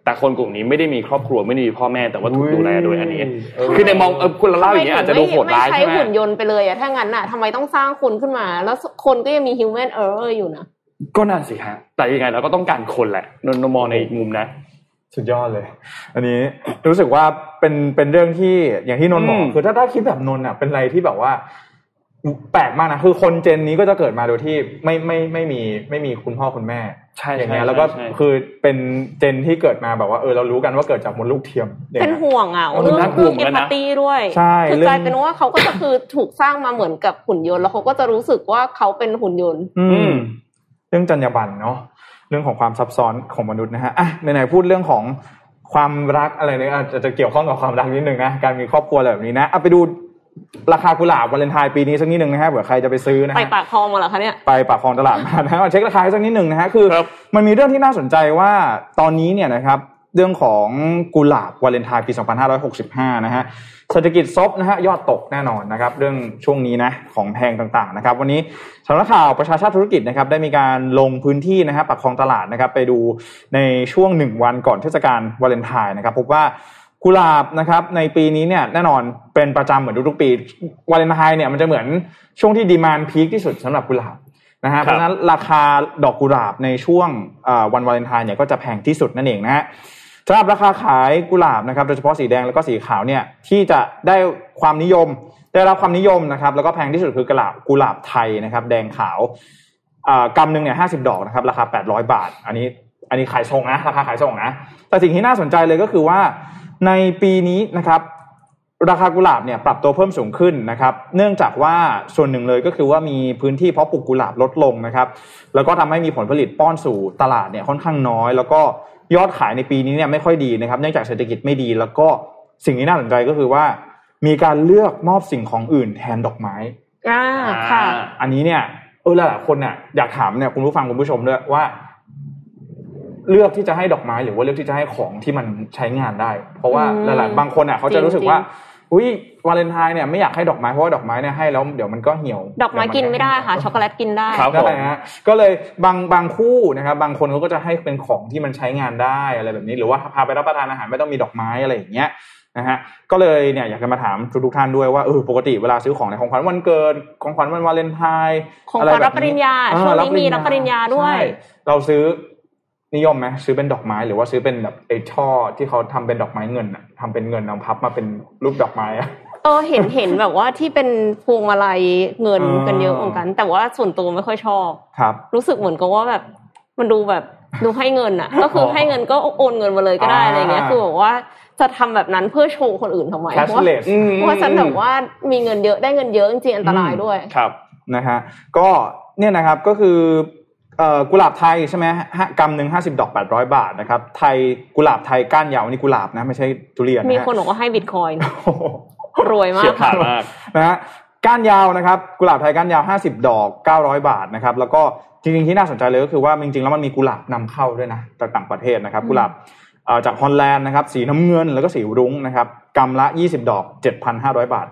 แต่คนกลุ่มนี้ไม่ได้มีครอบครัวไม่ได้มีพ่อแม่แต่ว่าถูกดูแลโดยอันนี้เออคือในมองเออคุณเล่าอย่างนี้ยอาจจะดูโหดร้ายไม่ใช่ไหมใช้หุ่นยนต์ไปเลยอะถ้างั้นอะทำไมต้องสร้างคนขึ้นมา แล้วคนก็ยังมี human error อยู่นะก็น่าสิฮะแต่ยังไงเราก็ต้องการคนแหละนนมองในอีกมุมนะ สุดยอดเลย อันนี้รู้สึกว่าเป็นเป็นเรื่องที่อย่างที่นนท์บอกอืมคือถ้าถ้าคิดแบบนนท์อะเป็นอะไรที่แบบว่าแปลกมากนะคือคนเจนนี้ก็จะเกิดมาโดยที่ไม่ไม่ไม่มีไม่มีคุณพ่อคุณแม่ ใช่อย่างเงี้ยใช่แล้วก็ใช่คือเป็นเจนที่เกิดมาแบบว่าเออเรารู้กันว่าเกิดจากมดลูกเทียมอย่างเป็นเงี้ยห่วงอะเออเรื่องน่ากลัวเหมือนเอกันมนะพัตตีด้วยใช่คือเรื่องกลายเป็นว่าเขาก็จะคือถูกสร้างมาเหมือนกับหุ่นยนต์แล้วเขาก็จะรู้สึกว่าเขาเป็นหุ่นยนต์ อือืมมเรื่องจรรยาบรรณเนาะเรื่องของความซับซ้อนของมนุษย์นะฮะอะไหนๆพูดเรื่องของความรักอะไรเนี่ยอาจจะจะเกี่ยวข้องกับความรักนิดนึงนะการมีครอบครัวอะไรแบบนี้นะเอาไปดู ราคากุหลาบวาเลนไทน์ปีนี้สักนิดนึงนะฮะเผื่อใครจะไปซื้อนะไปฮะปากคลองมาเหรอคะเนี่ยไปปากคลองตลาดมานะฮะมาเช็คราคาให้สักนิดหนึ่งนะฮะคือครับมันมีเรื่องที่น่าสนใจว่าตอนนี้เนี่ยนะครับเรื่องของกุหลาบวาเลนไทน์ปี 2565 นะฮะเศรษฐกิจซบนะฮะยอดตกแน่นอนนะครับเรื่องช่วงนี้นะของแพงต่างๆนะครับวันนี้สำนักข่าวประชาชาติธุรกิจนะครับได้มีการลงพื้นที่นะฮะปากคลองตลาดนะครับไปดูในช่วงหนึ่งวันก่อนเทศกาลวาเลนไทน์นะครับพบว่า กุหลาบนะครับในปีนี้เนี่ยแน่นอนเป็นประจำเหมือนทุกๆปีวาเลนไทน์เนี่ยมันจะเหมือนช่วงที่ demand peak ที่สุดสำหรับกุหลาบนะฮะเพราะฉะนั้นราคาดอกกุหลาบในช่วงเอ่อวันวาเลนไทน์เนี่ยก็จะแพงที่สุดนั่นเองนะฮะสำหรับราคาขายกุหลาบนะครับโดยเฉพาะสีแดงแล้วก็สีขาวเนี่ยที่จะได้ความนิยม ได้รับความนิยมนะครับ แล้วก็แพงที่สุดคือกุหลาบกุหลาบไทยนะครับ แดงขาวอ่ากำหนึ่งเนี่ยห้าสิบดอกนะครับราคาแปดร้อยบาท อันนี้อันนี้ขายส่งนะราคาขายส่งนะแต่สิ่งที่น่าสนใจเลยก็คือว่า ในปีนี้นะครับราคากุหลาบเนี่ยปรับตัวเพิ่มสูงขึ้นนะครับเนื่องจากว่าส่วนหนึ่งเลยก็คือว่ามีพื้นที่เพาะปลูกกุหลาบลดลงนะครับแล้วก็ทำให้มีผลผลิตป้อนสู่ตลาดเนี่ยค่อนข้างน้อย แล้วก็ยอดขายในปีนี้เนี่ยไม่ค่อยดีนะครับ เนื่องจากเศรษฐกิจไม่ดี แล้วก็สิ่งที่น่าสนใจก็คือว่า มีการเลือกมอบสิ่งของอื่นแทนดอกไม้อ่าค่ะอันนี้เนี่ยเออหลายๆคนเนี่ยอยากถามเนี่ยคุณผู้ฟังคุณผู้ชมด้วยว่า เลือกที่จะให้ดอกไม้หรือว่าเลือกที่จะให้ของที่มันใช้งานได้ เพราะว่าอืมหลายๆบางคนอะเขาจะรู้สึกจริงๆว่าอุ้ยวาเลนไทน์เนี่ยไม่อยากให้ดอกไม้เพราะว่าดอกไม้เนี่ยให้แล้วเดี๋ยวมันก็เหี่ยว ดอกไม้กินไม่ได้ค่ะช็อกโกแลตกินได้ครับได้ฮะก็เลยบางบางคู่นะครับบางคนเขาก็จะให้เป็นของที่มันใช้งานได้อะไรแบบนี้หรือว่าพาไปรับประทานอาหารไม่ต้องมีดอกไม้อะไรอย่างเงี้ยนะฮะก็เลยเนี่ยอยากจะมาถามทุกๆท่านด้วยว่าเออปกติเวลาซื้อของในของขวัญวันเกิดของขวัญวันวาเลนไทน์ของอะไรขวัญแบบรับปริญญาเออช่วงนี้มีรับปริญญาด้วยใช่เราซื้อ นิยมไหมซื้อเป็นดอกไม้หรือว่าซื้อเป็นแบบไอ้ช่อที่เขาทำเป็นดอกไม้เงินอะทำเป็นเงินเอาพับมาเป็นรูปดอกไม้อะเออเห็นเห็นแบบว่าที่เป็นพวงมาลัยเงินอ่ากันเยอะเหมือนกัน แต่ว่าส่วนตัวไม่ค่อยชอบครับ รู้สึกเหมือนกับว่าแบบมันดูแบบดูให้เงินอะ ก็คือให้เงินก็โอนเงินมาเลยก็ได้อ่าอะไรเงี้ยคือแบบว่าจะทำแบบนั้นเพื่อโชว์คนอื่นทำไมเพราะว่า cashless อืมเพราะว่าฉันแบบว่ามีเงินเยอะได้เงินเยอะจริงๆอันตรายด้วยครับนะฮะก็เนี่ยนะครับก็คือเอ่อ กุหลาบไทยใช่ไหมฮะกำหนึ่งห้าสิบดอกแปดร้อยบาทนะครับไทยกุหลาบไทยก้านยาวอันนี่กุหลาบนะไม่ใช่ทุเรียนนะฮะมีคนบอกว่าให้บิตคอยน์โอ้โหรวยมาเฉียกบขาดมากนะฮะก้านยาวนะครับกุหลาบไทยก้านยาว50ดอก900บาทนะครับแล้วก็จริงๆที่น่าสนใจเลยก็คือว่าจริงๆแล้วมันมีกุหลาบนำเข้าด้วยนะจากต่างประเทศนะครับอืมกุหลาบเอ่อจากฮอลแลนด์นะครับสีน้ำเงินแล้วก็สีรุ้งนะครับกำละ 20 ดอก 7,500 บาท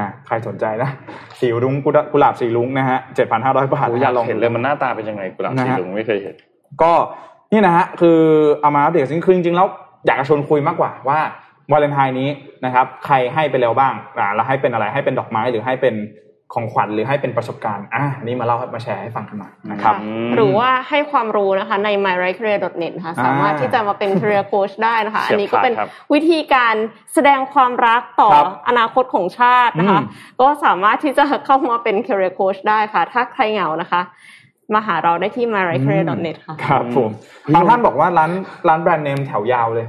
นะใครสนใจนะสีรุ้งกุหลาบกุหลาบสีรุ้งนะฮะ7,500บาทโอ้นะอยาฮะกลองเห็นเลยมันหน้าตาเป็นยังไงกุหลาบนะสีฮะเหลืองไม่เคยเห็น ก็นี่นะฮะคือเอามาอัปเดตซึ่งคือจริงๆแล้วอยากจะชวนคุยมากกว่าว่าวาเลนไทน์นี้นะครับ ใครให้ไปแล้วบ้างอ่าแล้วให้เป็นอะไรให้เป็นดอกไม้หรือให้เป็น ของขวัญหรือให้เป็นประสบการณ์อะอันนี่มาเล่ามาแชร์ให้ฟังกันหน่อยนะครับค่ะหรือว่าให้ความรู้นะคะใน myrightcareer.net นะคะอ่าสามารถที่จะมาเป็น career coach ได้นะคะเฉีอัยบนนี้ก็เป็นขาดครับวิธีการแสดงความรักต่อครับอนาคตของชาตินะคะอืมก็สามารถที่จะเข้ามาเป็น career coach ได้ค่ะ ถ้าใครเหงานะคะ มาหาเราได้ที่ myrightcareer.net ค่ะครับผมบางท่านบอกว่าร้านร้านแบรนด์เนมแถวยาวเลย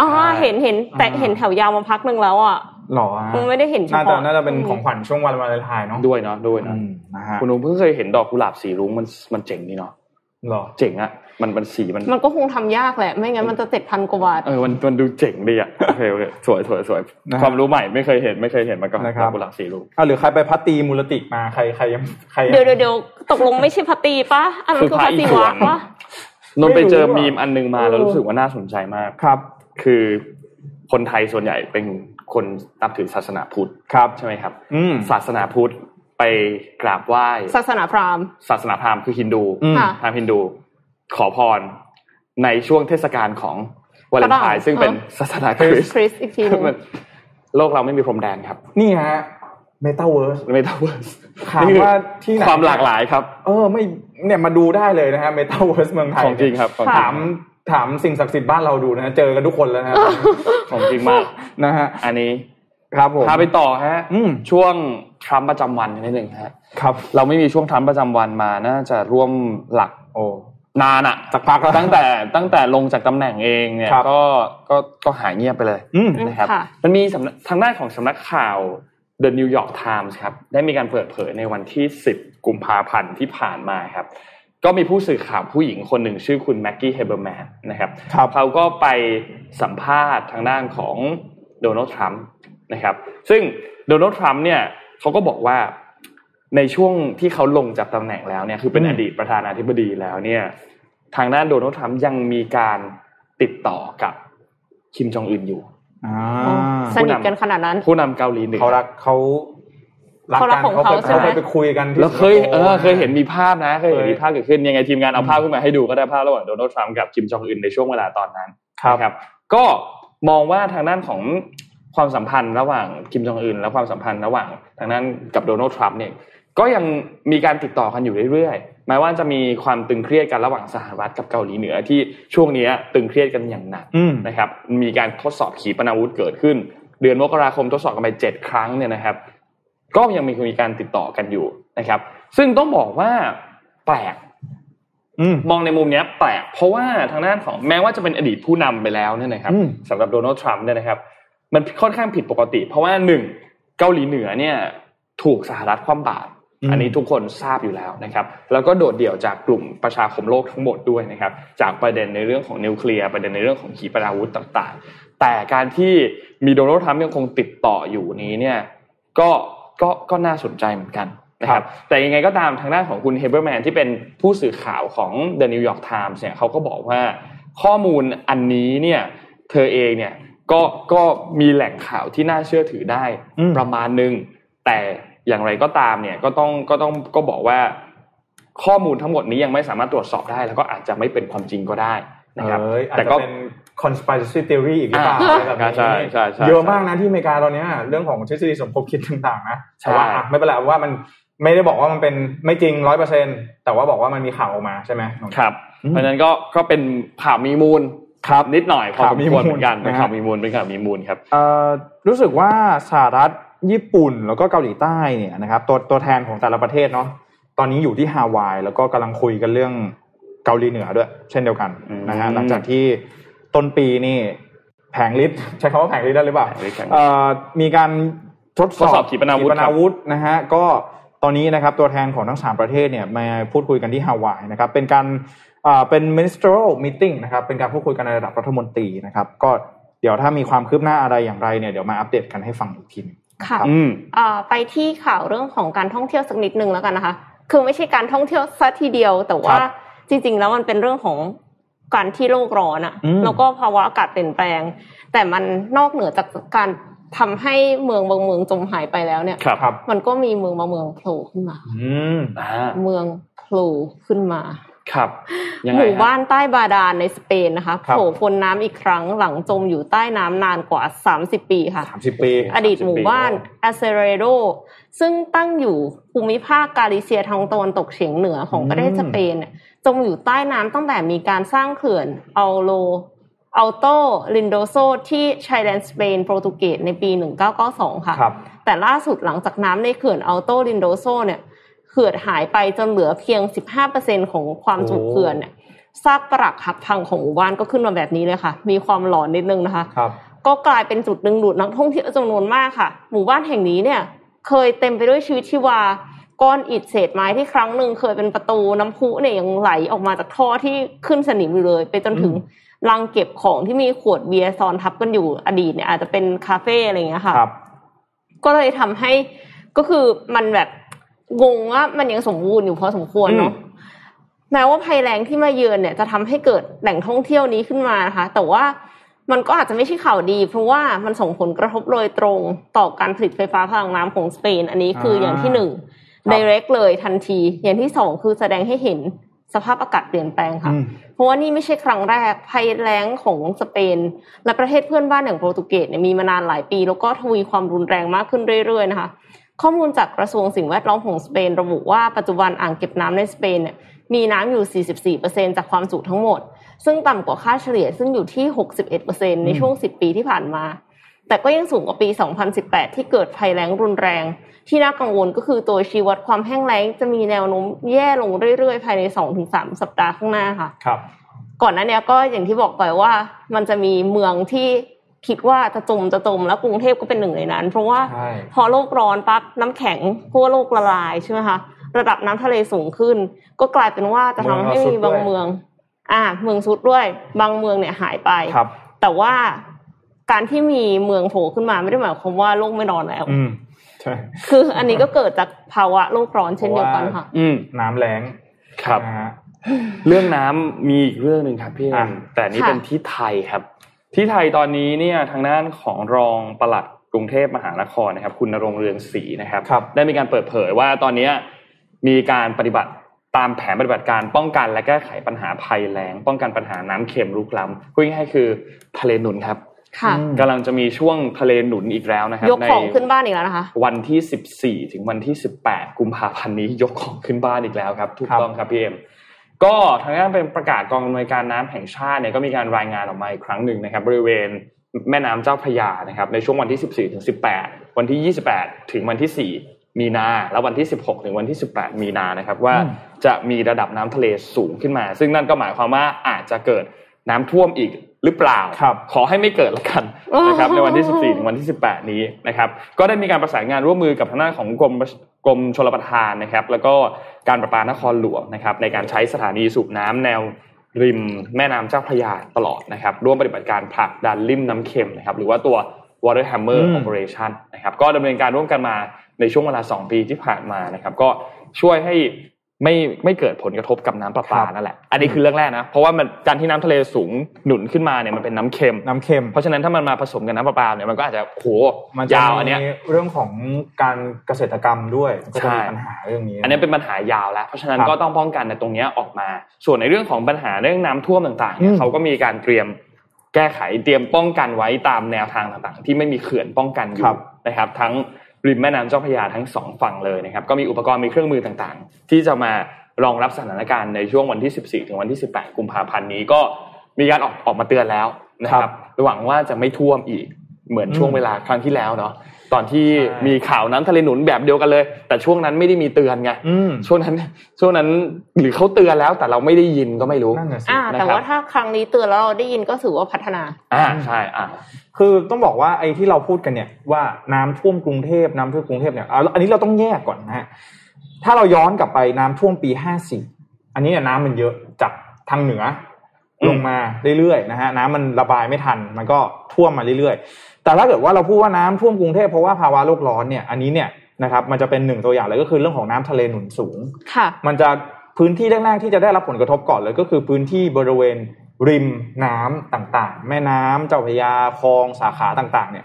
อ๋อเห็นเห็นแต่อ่าเห็นแถวยาวมาพักหนึ่งแล้วอะ หรอฮะไม่ได้เห็นเฉน่าจะพาะน่าจะเป็นของขวัญช่วงวันวาเลนไทน์เนาะด้วยเนาะด้วยอืเนาะมนะฮะคุณนุ้งเพิ่งเคยเห็นดอกกุหลาบสีรุ้งมันมันเจ๋งนี่เนาะหรอเจ๋งอะมันมันสีมันมันก็คงทำยากแหละ ไม่งั้นมันจะเจ็ดพันกว่าบาทเออมันมันดูเจ๋งดีอะโอเคโอเคสวยสวยสวยนะฮะความรู้ใหม่ไม่เคยเห็นไม่เคยเห็นมาก่อนนะครับดอกกุหลาบสีรุ้งอะหรือใครไปพัตตีมูลติกมาใครใครยังใครยังเดี๋ยวเดี๋ยวเดี๋ยวตกลงไม่ใช่พัตตีปะอันนั้นคือพัตตีวักปะนนท์ไปเจอไม่รู้อะมีมอันนึงมาเออแล้วรู้สึกว่าน่าสนใจมากครับ คือคนไทยส่วนใหญ่เป็น คนนับถือศาสนาพุทธครับใช่ไหมครับอืมศาสนาพุทธไปกราบไหว้ศาสนาพราหมณ์ศาสนาพราหมณ์คือฮินดูอืมค่ะพราหมณ์ฮินดู ขอพรในช่วงเทศกาลของวาเลนไทน์ฝรั่งซึ่งเป็นเออศาสนาคริสต์คริสอีกทีหนึ่งโลกเราไม่มีพรมแดนครับ นี่ฮะ metaverse metaverseถามว่าที่ไหนความหลากหลายครับ เออ ไม่เนี่ยมาดูได้เลยนะฮะเมตาเวิร์สเมืองไทยของจริงครับของจริงถาม ถามสิ่งศักดิ์สิทธิ์บ้านเราดูนะฮะเจอกันทุกคนแล้วนะฮะของจริงมากนะฮะอันนี้ครับผมพาไปต่อฮะอืมช่วงทรัมป์ประจำวันนิดหนึ่งฮะครับ เราไม่มีช่วงทรัมป์ประจำวันมาน่าจะร่วมหลักโอ้นานอะสักพักแล้วตั้งแต่ตั้งแต่ลงจากตำแหน่งเองเนี่ยครับก็ก็ก็หายเงียบไปเลยอืมนะครับค่ะมันมีสำนักทางด้านของสำนักข่าว The New York Times ครับได้มีการเปิดเผยในวันที่ 10 กุมภาพันธ์ที่ผ่านมาครับ ก็มีผู้สื่อข่าวผู้หญิงคนหนึ่งชื่อคุณแม็กกี้เฮเบอร์แมนนะครับครับเขาก็ไปสัมภาษณ์ทางด้านของโดนัลด์ทรัมป์นะครับ ซึ่งโดนัลด์ทรัมป์เนี่ยเขาก็บอกว่าในช่วงที่เขาลงจากตำแหน่งแล้วเนี่ยคือเป็นอืมอดีตประธานาธิบดีแล้วเนี่ย ทางด้านโดนัลด์ทรัมป์ยังมีการติดต่อกับคิมจองอึนอยู่อ่าสนิทกันขนาดนั้น ผู้นำเกาหลีเหนือเขารักเขา รักเขารักันของเขาเขาเคยใช่ไหมเขาเคยไปคุยกันที่สิงคโปร์เออแล้วเคยเคยเห็นมีภาพนะ เคยเห็นเคยมีภาพเกิดขึ้นยังไงทีมงานเอาภาพขึ้นมาให้ดูก็ได้ภาพระหว่างโดนัลด์ทรัมป์กับคิมจองอึนในช่วงเวลาตอนนั้นครับนะครับ ก็มองว่าทางด้านของความสัมพันธ์ระหว่างคิมจองอึนและความสัมพันธ์ระหว่างทางด้านกับโดนัลด์ทรัมป์เนี่ยก็ยังมีการติดต่อกันอยู่เรื่อยๆแม้ว่าจะมีความตึงเครียดกันระหว่างสหรัฐกับเกาหลีเหนือที่ช่วงนี้ตึงเครียดกันอย่างหนักอืมนะครับ มีการทดสอบขีปนาวุธเกิดขึ้น เดือนมกราคมทดสอบกันไปเจ็ดครั้งเนี่ยนะครับ ก็ยังมีมีการติดต่อกันอยู่นะครับ ซึ่งต้องบอกว่าแปลกอืมมองในมุมเนี้ยแปลก เพราะว่าทางด้านของแม้ว่าจะเป็นอดีตผู้นำไปแล้วเนี่ยนะครับอืมสำหรับโดนัลด์ทรัมป์เนี่ยนะครับ มันค่อนข้างผิดปกติ เพราะว่าหนึ่งเกาหลีเหนือเนี่ย ถูกสหรัฐคว่ำบาตรอืมอันนี้ทุกคนทราบอยู่แล้วนะครับ แล้วก็โดดเดี่ยวจากกลุ่มประชาคมโลกทั้งหมดด้วยนะครับ จากประเด็นในเรื่องของนิวเคลียร์ประเด็นในเรื่องของขีปนาวุธต่าง ๆ แต่การที่มีโดนัลด์ทรัมป์ยังคงติดต่ออยู่นี้เนี่ย ก็ ก็ก็น่าสนใจเหมือนกันนะครับแต่ยังไงก็ตามทางด้านของคุณเฮเบอร์แมนที่เป็นผู้สื่อข่าวของ The New York Times เนี่ยเขาก็บอกว่าข้อมูลอันนี้เนี่ยเธอเองเนี่ยก็ก็มีแหล่งข่าวที่น่าเชื่อถือได้อืมประมาณหนึ่งแต่อย่างไรก็ตามเนี่ยก็ต้องก็ต้องก็บอกว่าข้อมูลทั้งหมดนี้ยังไม่สามารถตรวจสอบได้ แล้วก็อาจจะไม่เป็นความจริงก็ได้ นะครับเอ้ยอาจแต่จะก็เป็น conspiracy theory อีกหรือเปล่าอ่าอะไรแบบนี้ใช่ใช่ใช่เยอะมากนะที่อเมริกาตอนเนี้ยเรื่องของทฤษฎีสมคบคิดต่างๆนะใช่แต่ว่าอะไม่เป็นไรว่ามันไม่ได้บอกว่ามันเป็นไม่จริงร้อยเปอร์เซ็นแต่ว่าบอกว่ามันมีข่าวออกมาใช่ไหมครับอืมเพราะฉะนั้นก็ก็เป็นข่าวมีมูลครับนิดหน่อยพอข่าสวมมีควรมูลเหมือนกันเป็นนะฮะข่าวมีมูลเป็นข่าวมีมูลครับเอ่อรู้สึกว่าสหรัฐญี่ปุ่นแล้วก็เกาหลีใต้เนี่ยนะครับตัวตัวแทนของแต่ละประเทศเนาะตอนนี้อยู่ที่ฮาวายแล้วก็กำลังคุยกันเรื่อง เกาหลีเหนือด้วย เช่นเดียวกันอืมนะฮะหลังจากที่ต้นปีนี่แผงลิตใช้คำว่าแผงลิตได้หรือเปล่าแผงฤทธิ์แผงฤทธิ์เอ่อมีการทดสทดสออบบขีปนาวุธขีปนาวุธนะฮะก็ตอนนี้นะครับตัวแทนของทั้งสามประเทศเนี่ยมาพูดคุยกันที่ฮาวายนะครับเป็นการอ่าเป็น ministerial meeting นะครับเป็นการพูดคุยกันในระดับรัฐมนตรีนะครับก็เดี๋ยวถ้ามีความคืบหน้าอะไรอย่างไรเนี่ยเดี๋ยวมาอัปเดตกันให้ฟังอีกทีหนึงค่ะรับอืมอ่าไปที่ข่าวเรื่องของการท่องเที่ยวสักนิดนึงแล้วกันนะคะ คือไม่ใช่การท่องเที่ยวซะทีเดียวแต่ว่าครับ จริง ๆ แล้วมันเป็นเรื่องของการที่โลกร้อนอะอืมแล้วก็ภาวะอากาศเปลี่ยนแปลง แต่มันนอกเหนือจากการทำให้เมืองบางเมืองจมหายไปแล้วเนี่ยครับครับ มันก็มีเมืองบางเมืองโผล่ขึ้นมา อืมอ่าเมืองโผล่ขึ้นมา ครับยังหไงมู่ฮะบ้านใต้บาดาลในสเปนนะคะครับโผล่พ้นน้ำอีกครั้งหลังจมอยู่ใต้น้ำนานกว่า 30 ปีค่ะสามสิบปี อดีตหมู่บ้านอ c เซเรโดซึ่งตั้งอยู่ภูมิภาคกาลิเซียทางตะวันตกเฉียงเหนือของประเทศอืมสเปนเนี่ย จมอยู่ใต้น้ำตั้งแต่มีการสร้างเขื่อนอัลโลอัลโตลินโดโซที่ชายแดนสเปนโปรตุเกสในปี 1992 ค่ะครับแต่ล่าสุดหลังจากน้ำในเขื่อนอัลโตลินโดโซเนี่ยเขื่อนหายไปจนเหลือเพียง 15%ของความจุโอ้เขื่อนเนี่ยซากปรักหักพังของหมู่บ้านก็ขึ้นมาแบบนี้เลยค่ะ มีความหลอนนิดนึงนะคะครับก็กลายเป็นจุดดึงดูดนักท่องเที่ยวจำนวนมากค่ะ หมู่บ้านแห่งนี้เนี่ย เคยเต็มไปด้วยชีวิตชีวา ก้อนอิฐเศษไม้ที่ครั้งหนึ่งเคยเป็นประตูน้ำพุเนี่ยยังไหลออกมาจากท่อที่ขึ้นสนิมอยู่เลย ไปจนถึงลังเก็บของที่มีขวดเบียร์ซ้อนทับกันอยู่อดีตเนี่ยอาจจะเป็นคาเฟ่อะไรอย่างเงี้ยค่ะครับก็เลยทำให้ก็คือมันแบบงงว่ามันยังสมบูรณ์อยู่พอสมควรเนาะแม้ว่าภัยแรงที่มาเยือนเนี่ยจะทำให้เกิดแหล่งท่องเที่ยวนี้ขึ้นมานะคะ แต่ว่ามันก็อาจจะไม่ใช่ข่าวดี เพราะว่ามันส่งผลกระทบโดยตรงต่อการผลิตไฟฟ้าพลังน้ำของสเปน อันนี้คืออย่างที่หนึ่งครับ direct เลยทันที อย่างที่สองคือแสดงให้เห็นสภาพอากาศเปลี่ยนแปลงค่ะอืมเพราะว่านี่ไม่ใช่ครั้งแรกภัยแล้งของสเปน และประเทศเพื่อนบ้านอย่างโปรตุเกสเนี่ยมีมานานหลายปี แล้วก็ทวีความรุนแรงมากขึ้นเรื่อยๆนะคะ ข้อมูลจากกระทรวงสิ่งแวดล้อมของสเปน ระบุว่าปัจจุบันอ่างเก็บน้ำในสเปนเนี่ยมีน้ำอยู่ 44%จากความจุทั้งหมด ซึ่งต่ำกว่าค่าเฉลี่ยซึ่งอยู่ที่ 61%ในช่วง 10 ปีที่ผ่านมา แต่ก็ยังสูงกว่าปี 2018 ที่เกิดภัยแล้งรุนแรง ที่น่ากังวลก็คือตัวชี้วัดความแห้งแล้งจะมีแนวโน้มแย่ลงเรื่อยๆ ภายใน 2-3 สัปดาห์ข้างหน้าค่ะ ครับ ก่อนหน้าเนี้ยก็อย่างที่บอกไปว่า มันจะมีเมืองที่คิดว่าจะจมจะจมแล้วกรุงเทพก็เป็นหนึ่งในนั้น เพราะว่าใช่พอโลกร้อนปั๊บน้ำแข็งเพราะว่าโลกละลายใช่ไหมคะระดับน้ำทะเลสูงขึ้น ก็กลายเป็นว่าจะทำให้มีบางเมือง อ่า เมืองซุดด้วย บางเมืองเนี่ยหายไปครับแต่ว่า การที่มีเมืองโผล่ขึ้นมาไม่ได้หมายความว่าโลกไม่ร้อนแล้วอืมใช่คืออันนี้ก็เกิดจากภาวะโลกร้อนเช่นเดียวกันค่ะ อืมน้ำแรงครับนะฮะเรื่องน้ำมีอีกเรื่องหนึ่งครับพี่เอ็อะมแต่นี่ค่ะเป็นที่ไทยครับ ที่ไทยตอนนี้เนี่ยทางด้านของรองปลัดกรุงเทพมหานครนะครับ คุณนรงค์เรืองศรีนะครับครับ ได้มีการเปิดเผยว่าตอนนี้มีการปฏิบัติตามแผนปฏิบัติการป้องกันและแก้ไขปัญหาภัยแล้ง ป้องกันปัญหาน้ำเค็มรุกล้ำพูดง่ายๆคือทะเลหนุนครับค่ะอืม กำลังจะมีช่วงทะเลหนุนอีกแล้วนะครับยกของในขึ้นบ้านอีกแล้วนะคะ วันที่ 14 ถึงวันที่ 18 กุมภาพันธ์นี้ยกของขึ้นบ้านอีกแล้วครับ ถูกครับต้องครับพี่เอ็มก็ทางด้านเป็นประกาศกองอำนวยการน้ำแห่งชาติเนี่ยก็มีการรายงานออกมาอีกครั้งหนึ่งนะครับ บริเวณแม่น้ำเจ้าพระยานะครับในช่วงวันที่ 14 ถึง 18 วันที่ 28 ถึงวันที่ 4 มีนา แล้ววันที่ 16 ถึงวันที่ 18 มีนานะครับ ว่าอืมจะมีระดับน้ำทะเลสูงขึ้นมา ซึ่งนั่นก็หมายความว่าอาจจะเกิดน้ำท่วมอีก หรือเปล่าครับขอให้ไม่เกิดละกันนะครับในวันที่ 14 ถึงวันที่ 18 นี้นะครับก็ได้มีการประสานงานร่วมมือกับทางด้านของกรมกรมชลประทานนะครับ แล้วก็การประปานครหลวงนะครับในการใช้สถานีสูบน้ำแนวริมแม่น้ำเจ้าพระยาตลอดนะครับ ร่วมปฏิบัติการผลักดันริมน้ำเค็มนะครับหรือว่าตัว Water Hammer อืม Operation นะครับก็ดำเนินการร่วมกันมาในช่วงเวลา 2 ปีที่ผ่านมานะครับ ก็ช่วยให้ ไม่ไม่เกิดผลกระทบกับน้ำประปานั่นแหละ อันนี้คือเรื่องแรกนะ เพราะว่ามันการที่น้ำทะเลสูงหนุนขึ้นมาเนี่ยมันเป็นน้ำเค็มน้ำเค็ม เพราะฉะนั้นถ้ามันมาผสมกับน้ำประปาเนี่ยมันก็อาจจะโหมันจะยาวอันเนี้ยมีเรื่องของการเกษตรกรรมด้วยก็จะมีใช่ปัญหาเรื่องนี้ อันนี้เป็นปัญหายาวแล้ว เพราะฉะนั้นครับก็ต้องป้องกันในตรงเนี้ยออกมา ส่วนในเรื่องของปัญหาเรื่องน้ำท่วมต่างๆเนี่อืยมเขาก็มีการเตรียมแก้ไขเตรียมป้องกันไว้ตามแนวทางต่างๆ ที่ไม่มีเขื่อนป้องกันอครัยู่บนะครับ ทั้ง ริมแม่น้ำเจ้าพระยาทั้งสองฝั่งเลยนะครับก็มีอุปกรณ์มีเครื่องมือต่างๆ ที่จะมารองรับสถานการณ์ในช่วงวันที่ 14 ถึงวันที่ 18 กุมภาพันธ์นี้ก็มีการออกออกมาเตือนแล้วนะครับหวังว่าจะไม่ท่วมอีกเหมือนช่วงเวลาครั้งที่แล้วเนาะ ตอนที่มีข่าวน้ำทะเลหนุนแบบเดียวกันเลย แต่ช่วงนั้นไม่ได้มีเตือนไงอืมช่วงนั้น ช่วงนั้นหรือเขาเตือนแล้ว แต่เราไม่ได้ยินก็ไม่รู้นั่นน่ะสิอ่าแต่นะครับว่าถ้าครั้งนี้เตือนแล้วเราได้ยินก็ถือว่าพัฒนา อ่าใช่อ่าคือต้องบอกว่าไอ้ที่เราพูดกันเนี่ยว่าน้ำท่วมกรุงเทพน้ำท่วมกรุงเทพเนี่ยเอาอันนี้เราต้องแยกก่อนนะฮะถ้าเราย้อนกลับไปน้ำท่วมปีห้าสี่อันนี้เนี่ยน้ำมันเยอะจากทางเหนืออืมลงมาเรื่อยๆนะฮะน้ำมันระบายไม่ทัน มันก็ท่วมมาเรื่อยๆ แต่ถ้าเกิดว่าเราพูดว่าน้ำท่วมกรุงเทพเพราะว่าภาวะโลกร้อนเนี่ยอันนี้เนี่ยนะครับมันจะเป็นหนึ่งตัวอย่างเลยก็คือเรื่องของน้ำทะเลหนุนสูงค่ะมันจะพื้นที่แรกๆที่จะได้รับผลกระทบก่อนเลยก็คือพื้นที่บริเวณริมน้ำต่างๆ แม่น้ำเจ้าพระยาคลองสาขาต่างๆ เนี่ย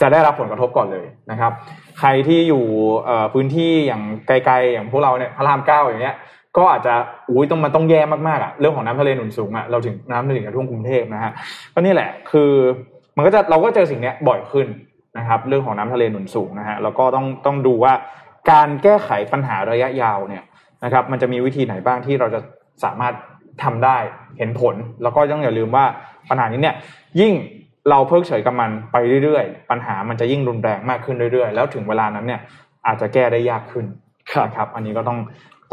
จะได้รับผลกระทบก่อนเลยนะครับ ใครที่อยู่เอ่อพื้นที่อย่างไกลๆอย่างพวกเราเนี่ยพระรามเก้าอย่างเงี้ย ก็อาจจะอุ้ยต้องมันต้องแย่มากๆอะเรื่องของน้ำทะเลหนุนสูงอะเราถึงน้ำถึงจะท่วมกรุงเทพนะฮะก็นี่แหละคือ มันก็จะเราก็เจอสิ่งเนี้ยบ่อยขึ้นนะครับ เรื่องของน้ำทะเลหนุนสูงนะฮะแล้วก็ต้องต้องดูว่าการแก้ไขปัญหาระยะยาวเนี่ยนะครับ มันจะมีวิธีไหนบ้างที่เราจะสามารถทำได้เห็นผล แล้วก็ต้องอย่าลืมว่าปัญหานี้เนี่ยยิ่งเราเพิกเฉยกับมันไปเรื่อยๆ ปัญหามันจะยิ่งรุนแรงมากขึ้นเรื่อยๆ แล้วถึงเวลานั้นเนี่ยอาจจะแก้ได้ยากขึ้นนะครับ อันนี้ก็ต้อง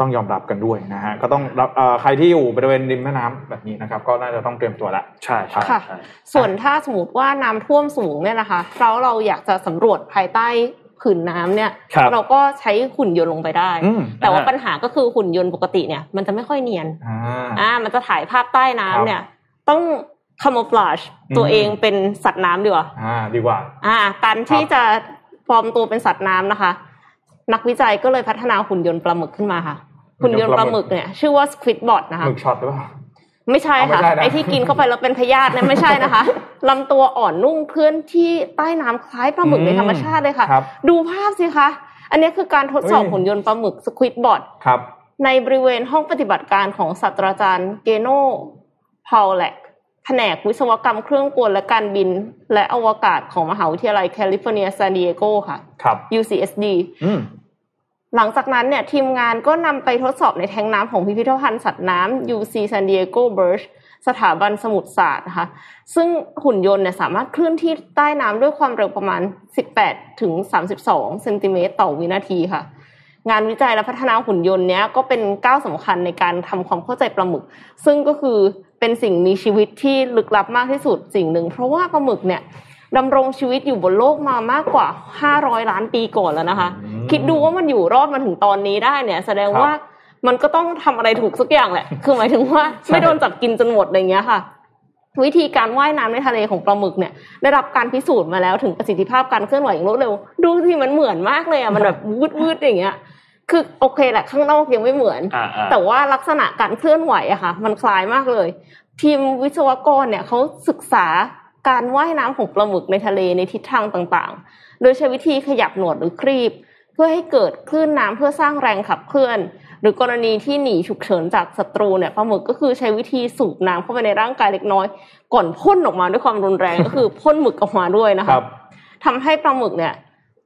ต้องยอมรับกันด้วยนะฮะก็ต้องเอ่อใครที่อยู่บริเวณริมแม่น้ำแบบนี้นะครับ ก็น่าจะต้องเตรียมตัวละใช่ใช่ค่ะใช่ส่วนถ้าสมมติว่าน้ำท่วมสูงเนี่ยนะคะเราเราอยากจะสำรวจภายใต้ผืนน้ำเนี่ยครับเราก็ใช้หุ่นยนต์ลงไปได้อืมแต่ว่าอ่าปัญหาก็คือหุ่นยนต์ปกติเนี่ย มันจะไม่ค่อยเนียนอ่าอ่ามันจะถ่ายภาพใต้น้ำครับเนี่ย ต้องคาโมฟลาชอืมตัวเองเป็นสัตว์น้ำดีกว่าอ่าดีกว่า อ่า การที่จะปลอมตัวเป็นสัตว์น้ำนะคะ นักวิจัยก็เลยพัฒนาหุ่นยนต์ปลาหมึกขึ้นมาค่ะ หุ่นยนต์ปลาหมึกเนี่ยชื่อว่า Squidbot นะคะหมึกช็อตหรือเปล่าไม่ใช่เอาไม่ค่ะใช่นะไอที่กินเข้าไปแล้วเป็นพยาธิเนี่ยไม่ใช่นะคะลำตัวอ่อนนุ่มเคลื่อนที่ใต้น้ำคล้ายปลาหมึกในธรรมชาติเลยค่ะครับดูภาพสิคะอันนี้คือการทดสอบเฮ้ยหุ่นยนต์ปลาหมึก Squidbot ครับในบริเวณห้องปฏิบัติการของศาสตราจารย์ Geno Pawlak แผนกวิศวกรรมเครื่องกลและการบิน และอวกาศของมหาวิทยาลัยแคลิฟอร์เนียซานดิเอโกค่ะครับ UCSD อืม หลังจากนั้นเนี่ยทีมงานก็นำไปทดสอบในแทงน้ำของพิพิธภัณฑ์สัตว์น้ำ UC San Diego Birch สถาบันสมุทรศาสตร์นะคะ ซึ่งหุ่นยนต์เนี่ยสามารถเคลื่อนที่ใต้น้ำด้วยความเร็วประมาณ 18 ถึง 32 เซนติเมตรต่อวินาทีค่ะ งานวิจัยและพัฒนาหุ่นยนต์เนี้ยก็เป็นก้าวสำคัญในการทำความเข้าใจปลาหมึก ซึ่งก็คือเป็นสิ่งมีชีวิตที่ลึกลับมากที่สุดสิ่งหนึ่ง เพราะว่าปลาหมึกเนี่ย ดำรงชีวิตอยู่บนโลกมามากกว่า 500 ล้านปีก่อนแล้วนะคะอืมคิดดูว่ามันอยู่รอดมาถึงตอนนี้ได้เนี่ย แสดงครับว่ามันก็ต้องทำอะไรถูกสักอย่างแหละ คือหมายถึงว่าใช่ไม่โดนจับกินจนหมดอะไรเงี้ยค่ะ วิธีการว่ายน้ำในทะเลของปลาหมึกเนี่ย ได้รับการพิสูจน์มาแล้วถึงประสิทธิภาพการเคลื่อนไหวอย่างรวดเร็ว ดูสิมันเหมือนมากเลยอะ มันแบบวืดวืดๆอย่างเงี้ย คือโอเคแหละข้างนอกยังไม่เหมือนอ่าอ่าแต่ว่าลักษณะการเคลื่อนไหวอะค่ะ มันคล้ายมากเลย ทีมวิศวกรเนี่ยเขาศึกษา การว่ายน้ำของปลาหมึกในทะเลในทิศทางต่างๆ โดยใช้วิธีขยับหนวดหรือครีบ เพื่อให้เกิดคลื่นน้ำเพื่อสร้างแรงขับเคลื่อน หรือกรณีที่หนีฉุกเฉินจากศัตรูเนี่ยปลาหมึกก็คือใช้วิธีสูบน้ำเข้าไปในร่างกายเล็กน้อย ก่อนพ่นออกมาด้วยความรุนแรงก็คือพ่นหมึกออกมาด้วยนะคคะรับทำให้ปลาหมึกเนี่ย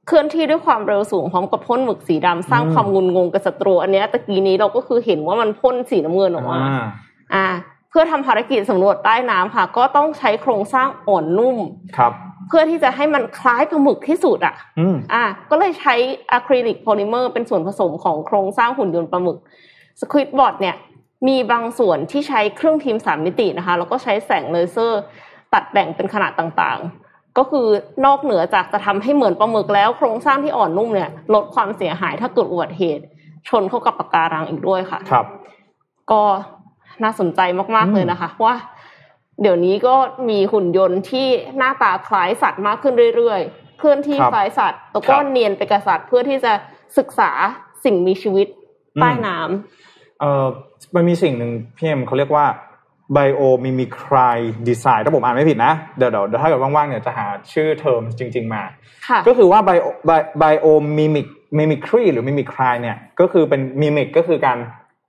เคลื่อนที่ด้วยความเร็วสูงพร้อมกับพ่นหมึกสีดำสร้างอืมความงุนงงกับศัตรูอันเนี้ยตะกี้นี้เราก็คือเห็นว่ามันพ่นสีน้ำเงินออกมา อ่าอ่าเพื่อทำภารกิจสำรวจใต้น้ำค่ะ ก็ต้องใช้โครงสร้างอ่อนนุ่มครับ เพื่อที่จะให้มันคล้ายปลาหมึกที่สุดอะอืมอ่า ก็เลยใช้อะคริลิกโพลิเมอร์เป็นส่วนผสมของโครงสร้างหุ่นยนต์ปลาหมึก Squidbot เนี่ยมีบางส่วนที่ใช้เครื่องพิมพ์สามมิตินะคะ แล้วก็ใช้แสงเลเซอร์ ตัดแบ่งเป็นขนาดต่างๆ ก็คือนอกเหนือจากจะทำให้เหมือนปลาหมึกแล้วโครงสร้างที่อ่อนนุ่มเนี่ย ลดความเสียหายถ้าเกิดอุบัติเหตุ ชนเข้ากับปะการังอีกด้วยค่ะ ครับ ก็ น่าสนใจมากอืๆมเลยนะคะว่าเดี๋ยวนี้ก็มีหุ่นยนต์ที่หน้าตาคล้ายสัตว์มากขึ้นเรื่อยๆ เคลื่อนที่คล้ายสัตว์แล้วก็เนียนไปกับสัตว์เพื่อที่จะศึกษาสิ่งมีชีวิตใต้น้ำเอ่อมันมีสิ่งหนึ่งพี่เอ็มเขาเรียกว่า biomimicry design ถ้าผมอ่านไม่ผิดนะ เดี๋ยวเดี๋ยวถ้าเกิดว่างๆเนี่ยจะหาชื่อเทอมจริง ๆ มาค่ะก็คือว่า bio bi- biomimic mimicry หรือ mimicry เนี่ยก็คือเป็น mimic ก็คือการ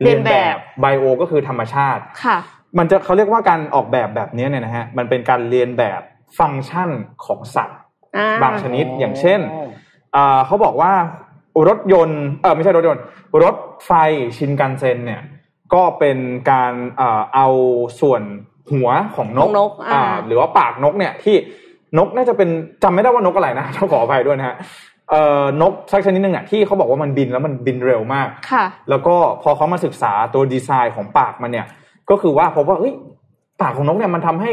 เรียนแบบ bio ก็คือธรรมชาติค่ะมันจะเขาเรียกว่าการออกแบบแบบนี้เนี่ยนะฮะมันเป็นการเรียนแบบฟังก์ชันของสัตว์อ่าบางชนิดอย่างเช่นอ่าเขาบอกว่ารถยนต์เออไม่ใช่รถยนต์ รถไฟชินกันเซ็นเนี่ยก็เป็นการอ่าเอาส่วนหัวของนขกองนกอ่าหรือว่าปากนกเนี่ยที่นกน่าจะเป็นจำไม่ได้ว่านกอะไรนะต้องขออภัยด้วยนะฮะ เอ่อนกสักชนิดหนึ่งอะที่เขาบอกว่ามันบินแล้วมันบินเร็วมากค่ะ แล้วก็พอเขามาศึกษาตัวดีไซน์ของปากมันเนี่ย ก็คือว่าพบว่าเอ้ยปากของนกเนี่ยมันทำให้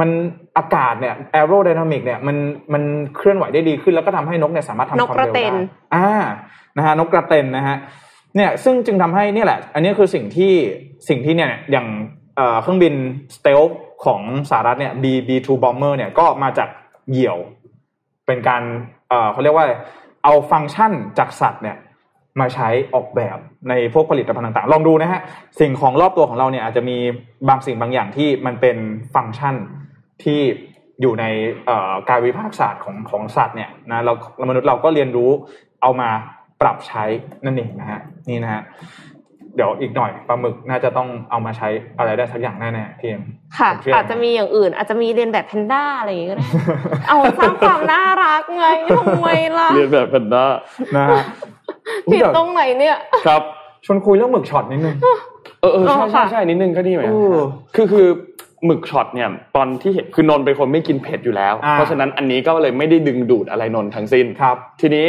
มันอากาศเนี่ย aerodynamic เนี่ยมันมันเคลื่อนไหวได้ดีขึ้น แล้วก็ทำให้นกเนี่ยสามารถทำความเร็วได้ นกกระเร็นอ่านะฮะนกกระเต็นนะฮะเนี่ยซึ่งจึงทำให้เนี่ยแหละ อันนี้คือสิ่งที่สิ่งที่เนี่ยอย่างเอ่อเครื่องบิน stealth ของสหรัฐเนี่ย B B2 bomber เนี่ยก็มาจากเหยี่ยว เป็นการ เขาเรียกว่าเอาฟังก์ชันจากสัตว์เนี่ยมาใช้ออกแบบในพวกผลิตภัณฑ์ต่างๆ ลองดูนะฮะสิ่งของรอบตัวของเราเนี่ยอาจจะมีบางสิ่งบางอย่างที่มันเป็นฟังก์ชันที่อยู่ในการวิพากษ์ศาสตร์ของของสัตว์เนี่ยนะเรามนุษย์เราก็เรียนรู้เอามาปรับใช้นั่นเองนะฮะนี่นะฮะ เดี๋ยวอีกหน่อยปลาหมึกน่าจะต้องเอามาใช้อะไรได้สักอย่างแน่ๆพี่เอ็มค่ะผมเชื่อออาจจะมีอย่างอื่น อาจจะมีเลียนแบบแพนด้าอะไรอย่างเงี้ยก็ได้เอาสร้างความน่ารักไงทำไมล่ะเลียนแบบแพนด้านะฮะผิดตรงไหนเนี่ย ครับชวนคุยเรื่องหมึกช็อตนิดนึงเออเอออ๋ใช่อใช่ค่ะใช่นิดนึงก็ดีเหมือนกันเออคือคือหมึกช็อตเนี่ยตอนที่เห็นคือนนท์เป็นคนไม่กินเผ็ดอยู่แล้วอ่าเพราะฉะนั้นอันนี้ก็เลยไม่ได้ดึงดูดอะไรนนท์ทั้งสิ้นครับ ทีนี้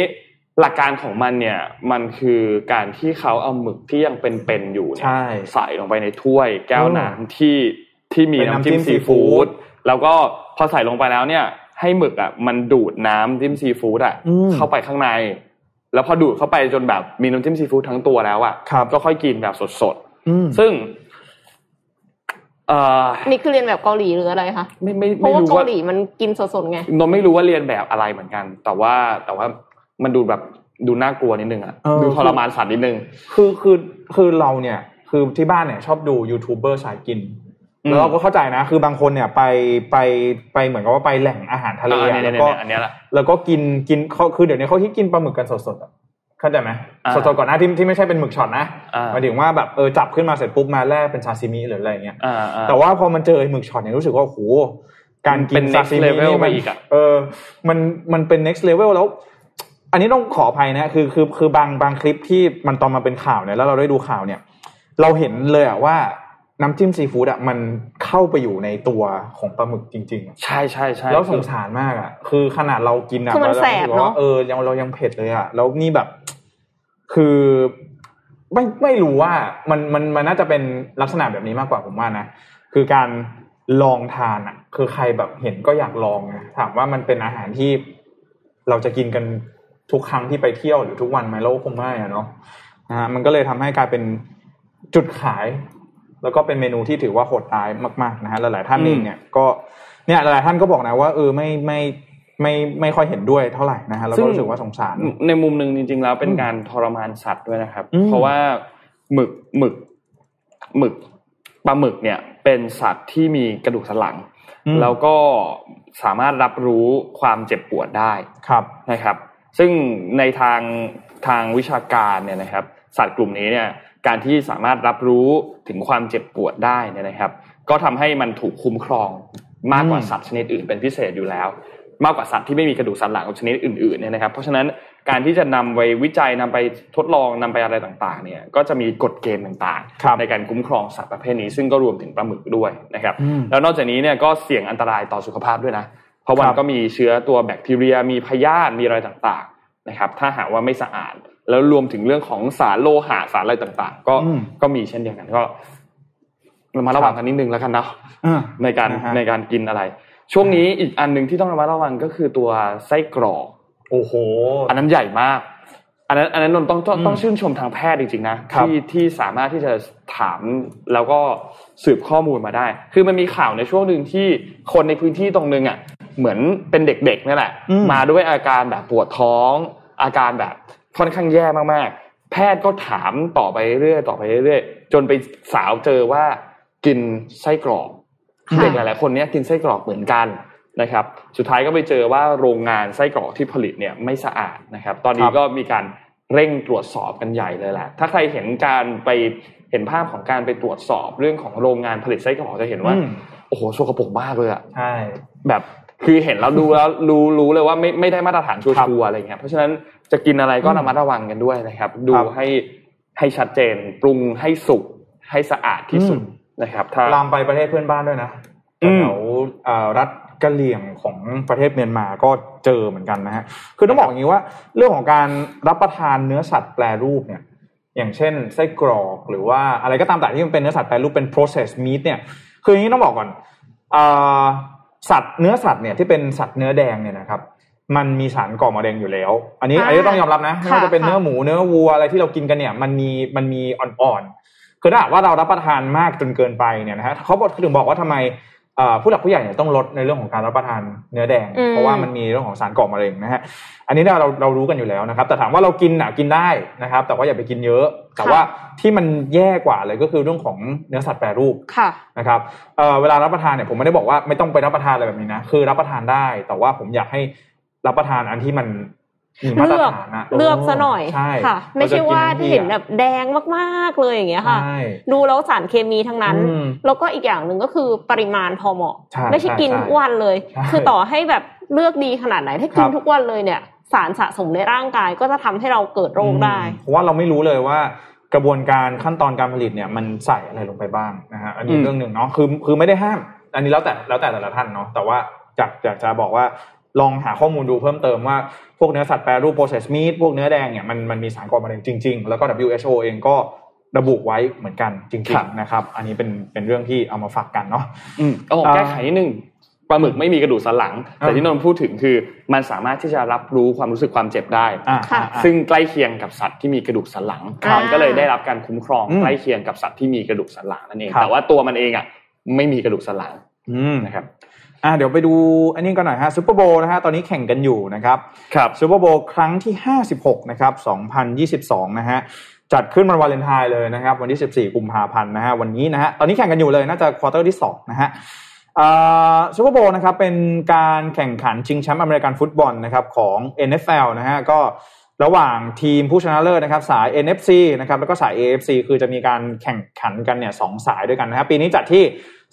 หลักการของมันเนี่ยมันคือการที่เขาเอาหมึกที่ยังเป็นๆอยู่เนี่ยใช่ใส่ลงไปในถ้วยแก้วอืมน้ำที่ที่มีเป็นน้ำน้ำจิ้จิ้มมซีซีฟู้ฟู้ดดแล้วก็พอใส่ลงไปแล้วเนี่ย ให้หมึกอะมันดูดน้ำจิ้มซีฟู้ดอะอืมเข้าไปข้างใน แล้วพอดูดเข้าไปจนแบบมีน้ำจิ้มซีฟู้ดทั้งตัวแล้วอะครับก็ค่อยกินแบบสดอืมๆซึ่งเอ่อนี่คือเรียนแบบเกาหลีหรืออะไรคะไม่ไม่เพไม่ราะว่ารู้เกาว่าหลีมันกินสดๆไงนนท์ไม่รู้ว่าเรียนแบบอะไรเหมือนกัน แต่ว่าแต่ว่า มันดูแบบดูน่ากลัวนิดนึงอะเออดูทรมานสัตว์นิดนึง คือคือคือเราเนี่ย คือที่บ้านเนี่ยชอบดูยูทูบเบอร์สายกินอืมแล้วเราก็เข้าใจนะ คือบางคนเนี่ยไปไปไปเหมือนกับว่าไปแหล่งอาหารทะเลอ่าอะเนี่ยแล้วเนี่ยก็เนี่ยอันเนี้ยแหละแล้วก็กินกินเขาคือเดี๋ยวนี้เขาที่กินปลาหมึกกันสดๆอะเข้าใจไหมอ่าสดๆก่อนหน้าที่ที่ไม่ใช่เป็นหมึกช็อตนะอ่าหมายถึงว่าแบบเออจับขึ้นมาเสร็จปุ๊บมาแล่เป็นซาซิมิหรืออะไรอย่างเงี้ยอ่าอ่าแต่ว่าพอมันเจอไอ้หมึกช็อตเนี่ยรู้สึกว่าโอ้โหการกิเป็นนซา next ซิมิ level นี่ไปมันอีกอะเออมันมันเป็น next level แล้ว อันนี้ต้องขออภัยนะคือคือคือบางบางคลิปที่มันตอนมาเป็นข่าวเนี่ยแล้วเราได้ดูข่าวเนี่ย เราเห็นเลยอะว่าน้ำจิ้มซีฟู้ดอะมันเข้าไปอยู่ในตัวของปลาหมึกจริงๆอะใช่ใช่ใช่แล้วสงสารมากอะคือขนาดเรากินอะคือมันรแสบรู้สึกว่เนอะเออยังเรายังเผ็ดเลยอะแล้วนี่แบบ คือไม่ไม่รู้ว่ามันมันมันน่าจะเป็นลักษณะแบบนี้มากกว่าผมว่านะคือการลองทานอะคือใครแบบเห็นก็อยากลองนะถามว่ามันเป็นอาหารที่เราจะกินกัน ทุกครั้งที่ไปเที่ยวหรือทุกวันไหมเราก็คงไม่อะเนาะนะฮะมันก็เลยทำให้กลายเป็นจุดขาย แล้วก็เป็นเมนูที่ถือว่าโหดร้ายมากๆนะฮะหลายๆท่านเองเนี่ยก็เนี่ยหลายๆท่านก็บอกนะว่าเออไม่ไม่ไม่ไม่ค่อยเห็นด้วยเท่าไหร่นะฮะแล้วก็รู้สึกว่าสงสาร ในมุมหนึ่งจริง ๆ แล้วเป็นการทรมานสัตว์ด้วยนะครับอืมเพราะว่าหมึกหมึกหมึกปลาหมึกเนี่ยเป็นสัตว์ที่มีกระดูกสันหลังอืมแล้วก็สามารถรับรู้ความเจ็บปวดได้ครับนะครับ ซึ่งในทางทางวิชาการเนี่ยนะครับสัตว์กลุ่มนี้เนี่ยการที่สามารถรับรู้ถึงความเจ็บปวดได้เนี่ยนะครับ ก็ทำให้มันถูกคุ้มครองมากกว่าอืมสัตว์ชนิดอื่นเป็นพิเศษอยู่แล้ว มากกว่าสัตว์ที่ไม่มีกระดูกสันหลังชนิดอื่นๆเนี่ยนะครับ เพราะฉะนั้นการที่จะนำไปวิจัยนำไปทดลองนำไปอะไรต่างๆ เนี่ยก็จะมีกฎเกณฑ์ต่างครับๆในการคุ้มครองสัตว์ประเภทนี้ซึ่งก็รวมถึงปลาหมึกด้วยนะครับอืมแล้วนอกจากนี้เนี่ยก็เสี่ยงอันตรายต่อสุขภาพด้วยนะ เพราะมันครับก็มีเชื้อตัวแบคทีเรียมีพยาธิมีอะไรต่างๆนะครับ ถ้าหากว่าไม่สะอาด แล้วรวมถึงเรื่องของสารโลหะสารอะไรต่างๆ ก็อืมก็มีเช่นเดียวกันก็ระมัดระวังกันนิดนึงแล้วกันเนาะอ่าในการนะฮะในการกินอะไร ช่วงนี้อีกอันหนึ่งที่ต้องระมัดระวังก็คือตัวไส้กรอกโอ้โห อันนั้นใหญ่มากอันนั้นอันนั้นนนท์ต้องต้องอืมต้องชื่นชมทางแพทย์จริงๆนะครับที่ที่สามารถที่จะถามแล้วก็สืบข้อมูลมาได้ คือมันมีข่าวในช่วงหนึ่งที่คนในพื้นที่ตรงนึงอะ เหมือนเป็นเด็กๆนี่แหละอืมมาด้วยอาการแบบปวดท้อง อาการแบบค่อนข้างแย่มากๆ แพทย์ก็ถามต่อไปเรื่อยๆต่อไปเรื่อยๆจนไปสาวเจอว่ากินไส้กรอกค่ะเด็กหลายๆคนเนี้ยกินไส้กรอกเหมือนกันนะครับ สุดท้ายก็ไปเจอว่าโรงงานไส้กรอกที่ผลิตเนี่ยไม่สะอาดนะครับ ตอนนี้ครับก็มีการเร่งตรวจสอบกันใหญ่เลยแหละถ้าใครเห็นการไปเห็นภาพของการไปตรวจสอบเรื่องของโรงงานผลิตไส้กรอกจะเห็นว่าอืมโอ้โหสกปรกมากเลยอะใช่ แบบ คือเห็นแล้วดูแล้วรู้รู้เลยว่าไม่ไม่ได้มาตรฐานชัครับวร์ๆอะไรเงี้ยเพราะฉะนั้นจะกินอะไรก็อืมระมัดระวังกันด้วยนะครับ ดูครับให้ให้ชัดเจนปรุงให้สุกให้สะอาดที่สุดอืมนะครับถ้าลามไปประเทศเพื่อนบ้านด้วยนะอืมแถวเอ่อรัฐกะเหรี่ยงของประเทศเมียนมาก็เจอเหมือนกันนะฮะคือต้องบอกอย่างนี้ว่า เรื่องของการรับประทานเนื้อสัตว์แปรรูปเนี่ย อย่างเช่นไส้กรอกหรือว่าอะไรก็ตามแต่ที่มันเป็นเนื้อสัตว์แปรรูปเป็น processed meat เนี่ย คืออย่างนี้ต้องบอกก่อนเอ่อ สัตว์เนื้อสัตว์เนี่ยที่เป็นสัตว์เนื้อแดงเนี่ยนะครับ มันมีสารก่อมะเร็งอยู่แล้ว อันนี้อ่าอันนี้ต้องยอมรับนะไม่ว่าจะเป็นค่ะเนื้อหมูเนื้อวัวอะไรที่เรากินกันเนี่ย มันมีมันมีอ่อนๆคือถ้าหากว่าเรารับประทานมากจนเกินไปเนี่ยนะฮะเขาบอกถึงบอกว่าทำไมเอ่อ ผู้หลักผู้ใหญ่เนี่ยต้องลดในเรื่องของการรับประทานเนื้อแดงอืมเพราะว่ามันมีเรื่องของสารก่อมะเร็งนะฮะอันนี้เนี่ยเราเรารู้กันอยู่แล้วนะครับ แต่ถามว่าเรากินอะกินได้นะครับ แต่ว่าอย่าไปกินเยอะ แต่ว่าที่มันแย่กว่าเลยก็คือเรื่องของเนื้อสัตว์แปรรูปค่ะนะครับเอ่อเวลารับประทานเนี่ยผมไม่ได้บอกว่าไม่ต้องไปรับประทานอะไรแบบนี้นะคือรับประทานได้ แต่ว่าผมอยากให้รับประทานอันที่มันมีมาตร เลือกฐานอะเลือกซะหน่อยใช่ค่ะ ไม่ใช่ว่าเราจะกินที่เห็นแบบแดงมากๆเลยอย่างเงี้ยค่ะใช่ดูแล้วสารเคมีทั้งนั้นอืมแล้วก็อีกอย่างหนึ่งก็คือปริมาณพอเหมาะใช่ไม่ใช่กินใช่ทุกวันเลยใช่คือต่อให้แบบเลือกดีขนาดไหนถ้ากิคนรับทุกวันเลยเนี่ย สารสะสมในร่างกายก็จะทำให้เราเกิดโรคได้อืมเพราะว่าเราไม่รู้เลยว่ากระบวนการขั้นตอนการผลิตเนี่ยมันใส่อะไรลงไปบ้างนะฮะอันนี้อืมเรื่องหนึ่งเนาะคือคือไม่ได้ห้าม อันนี้แล้วแต่แล้วแต่แต่ละท่านเนาะแต่ว่าจากอยากจะบอกว่า ลองหาข้อมูลดูเพิ่มเติมว่า พวกเนื้อสัตว์แปรรูป processed meat พวกเนื้อแดงเนี่ยมันมันมีสารก่อมะเร็งจริงๆ แล้วก็ WHO เองก็ระบุไว้เหมือนกันจริงครับๆนะครับ อันนี้เป็นเป็นเรื่องที่เอามาฝากกันเนาะอืมเอาผมอ่าแก้ไขนิดนึงปลาหมึกไม่มีกระดูกสันหลัง แต่อ่าที่นนท์พูดถึงคือมันสามารถที่จะรับรู้ความรู้สึกความเจ็บได้อ่าค่ะอ่าซึ่งใกล้เคียงกับสัตว์ที่มีกระดูกสันหลังครับมันก็เลยได้รับการคุ้มครองอืมใกล้เคียงกับสัตว์ที่มีกระดูกสันหลังนั่นเองครับแต่ว่าตัวมันเองอะไม่มีกระดูกสันหลังอืมนะครับ อ่าเดี๋ยวไปดูอันนี้กันหน่อยฮะซูเปอร์โบว์นะฮะตอนนี้แข่งกันอยู่นะครับครับซูเปอร์โบว์ครั้งที่ 56นะครับ2022นะฮะจัดขึ้นวันวาเลนไทน์เลยนะครับ วันที่ 14 กุมภาพันธ์นะฮะวันนี้นะฮะตอนนี้แข่งกันอยู่เลยน่าจะ quarter ที่2นะฮะซูเปอร์โบว์นะครับเป็นการแข่งขันชิงแชมป์อเมริกันฟุตบอลนะครับของ NFL นะฮะก็ระหว่างทีมผู้ชนะเลิศนะครับสาย NFC นะครับแล้วก็สาย AFC คือจะมีการแข่งขันกันเนี่ยสองสายด้วยกันนะครับปีนี้จัดที่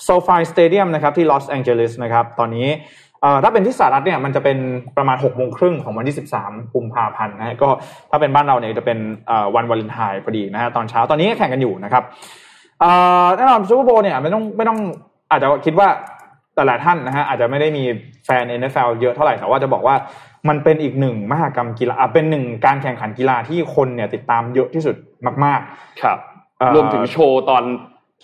SoFi Stadium นะครับที่ลอสแองเจลิสนะครับตอนนี้เอ่อถ้าเป็นที่สหรัฐเนี่ยมันจะเป็นประมาณ6กโมงครึ่งของวันที่ 13กุมภาพันธ์นะฮะก็ถ้าเป็นบ้านเราเนี่ยจะเป็นเอ่อวันวาเลนไทน์พอดีนะฮะตอนเช้าตอนนี้แข่งกันอยู่นะครับเอ่อแน่นอนซูเปอร์โบว์เนี่ยไม่ต้องไม่ต้องอาจจะคิดว่าแต่ละท่านนะฮะอาจจะไม่ได้มีแฟน NFL เยอะเท่าไหร่แต่ว่าจะบอกว่ามันเป็นอีกหนึ่งมหกรรมกีฬาอะเป็นหนึ่งการแข่งขันกีฬาที่คนเนี่ยติดตามเยอะที่สุดมากครับเอ่อรวมถึงโชว์ตอน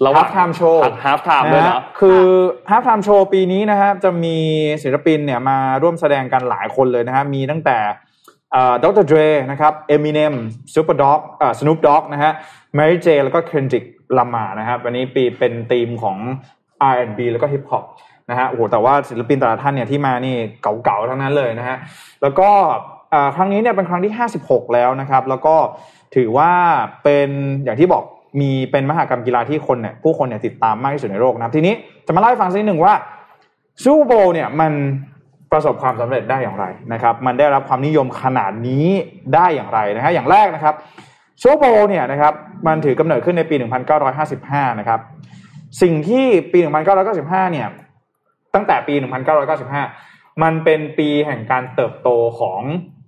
ระหว่าง Half time show ฮาฟไทม์ด้วยนะนะฮะคือฮา f ไทม์โชว์ปีนี้นะครับจะมีศิลปินเนี่ยมาร่วมแสดงกันหลายคนเลยนะฮะมีตั้งแต่ Dr. Dre นะครับ Eminem ซูเปอร์ด็อก Snoop Dogg นะฮะ Mary J แล้วก็ Kendrick Lamar นะครับวันนี้ปีเป็นธีมของ R&B แล้วก็ฮิปฮอปนะฮะโอ้โหแต่ว่าศิลปินแต่ละท่านเนี่ยที่มานี่เก่าๆทั้งนั้นเลยนะฮะแล้วก็เอ่อครั้งนี้เนี่ยเป็นครั้งที่ 56 แล้วนะครับ แล้วก็ถือว่าเป็นอย่างที่บอก มีเป็นมหากรรมกีฬาที่คนเนี่ยผู้คนเนี่ยติดตามมากที่สุดในโลกนะครับทีนี้จะมาเล่าให้ฟังสักนิดหนึ่งว่าซูเปอร์โบเนี่ยมันประสบความสำเร็จได้อย่างไรนะครับ มันได้รับความนิยมขนาดนี้ได้อย่างไรนะฮะอย่างแรกนะครับซูเปอร์โบเนี่ยนะครับมันถือกำเนิดขึ้นในปี 1955 นะครับ สิ่งที่ปี 1995 เนี่ย ตั้งแต่ปี 1995 มันเป็นปีแห่งการเติบโตของ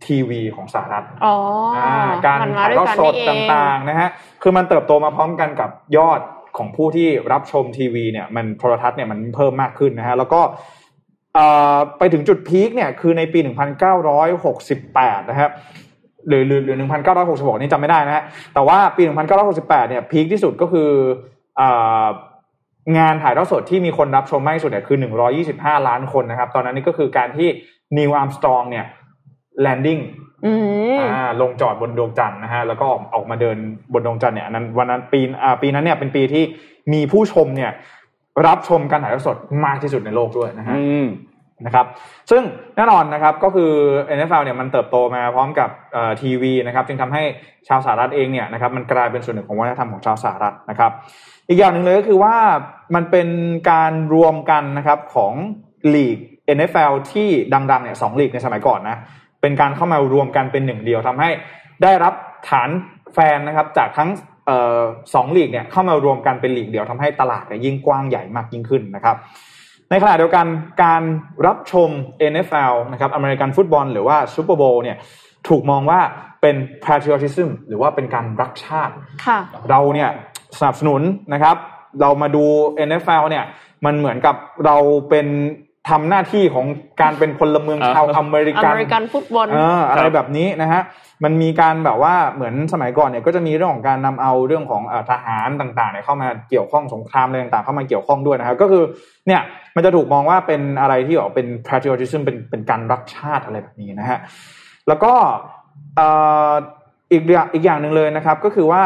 ทีวีของสหรัฐอ๋ออ่าการมันมาถ่ายด้วยทอดกันสนี่ดเองต่างๆนะฮะคือมันเติบโตมาพร้อมกันกับยอดของผู้ที่รับชมทีวีเนี่ยมันโทรทัศน์เนี่ยมันเพิ่มมากขึ้นนะฮะแล้วก็เอ่อไปถึงจุดพีคเนี่ยคือในปี 1968 นะครับหรือหรือหรือ1966 นี่จำไม่ได้นะฮะแต่ว่าปี 1968 เนี่ยพีคที่สุดก็คือเอ่องานถ่ายทอดสดที่มีคนรับชมมากที่สุดเนี่ยคือ 125 ล้านคนนะครับ ตอนนั้นนี่ก็คือการที่นิวอัมสตรองเนี่ย แลนดิ้งอืมอ่าลงจอดบนดวงจันทร์นะฮะแล้วก็ออกออกมาเดินบนดวงจันทร์เนี่ยอันนั้นวันนั้นปีอ่าปีนั้นเนี่ยเป็นปีที่มีผู้ชมเนี่ยรับชมการถ่ายทอดสดมากที่สุดในโลกด้วยนะฮะอืมนะครับ ซึ่งแน่นอนนะครับก็คือ NFL เนี่ยมันเติบโตมาพร้อมกับเอ่อทีวีนะครับ จึงทำให้ชาวสหรัฐเองเนี่ยนะครับมันกลายเป็นส่วนหนึ่งของวัฒนธรรมของชาวสหรัฐนะครับ อีกอย่างหนึ่งเลยก็คือว่ามันเป็นการรวมกันนะครับของลีก NFL ที่ดังๆเนี่ยสองลีกในสมัยก่อนนะ เป็นการเข้ามารวมกันเป็นหนึ่งเดียวทำให้ได้รับฐานแฟนนะครับจากทั้งเอ่อสองลีกเนี่ยเข้ามารวมกันเป็นลีกเดียวทำให้ตลาดเนี่ยยิ่งกว้างใหญ่มากยิ่งขึ้นนะครับ ในขณะเดียวกันการรับชม NFL นะครับอเมริกันฟุตบอลหรือว่าซูเปอร์โบว์เนี่ยถูกมองว่าเป็น patriotism หรือว่าเป็นการรักชาติค่ะเราเนี่ยสนับสนุนนะครับ เรามาดู NFL เนี่ยมันเหมือนกับเราเป็น ทำหน้าที่ของการเป็นพลเมืองชาวอ่าอเมริกันอเมริกันฟุตบอลเอออะไรแบบนี้นะฮะมันมีการแบบว่าเหมือนสมัยก่อนเนี่ยก็จะมีเรื่องของการนำเอาเรื่องของเอ่อทหารต่างๆเนี่ยเข้ามาเกี่ยวข้องสงครามอะไรต่างๆเข้ามาเกี่ยวข้องด้วยนะครับก็คือเนี่ยมันจะถูกมองว่าเป็นอะไรที่บอกเป็น patriotism เป็นเป็นการรักชาติอะไรแบบนี้นะฮะแล้วก็เอ่ออีกอย่างอีกอย่างหนึ่งเลยนะครับ ก็คือว่า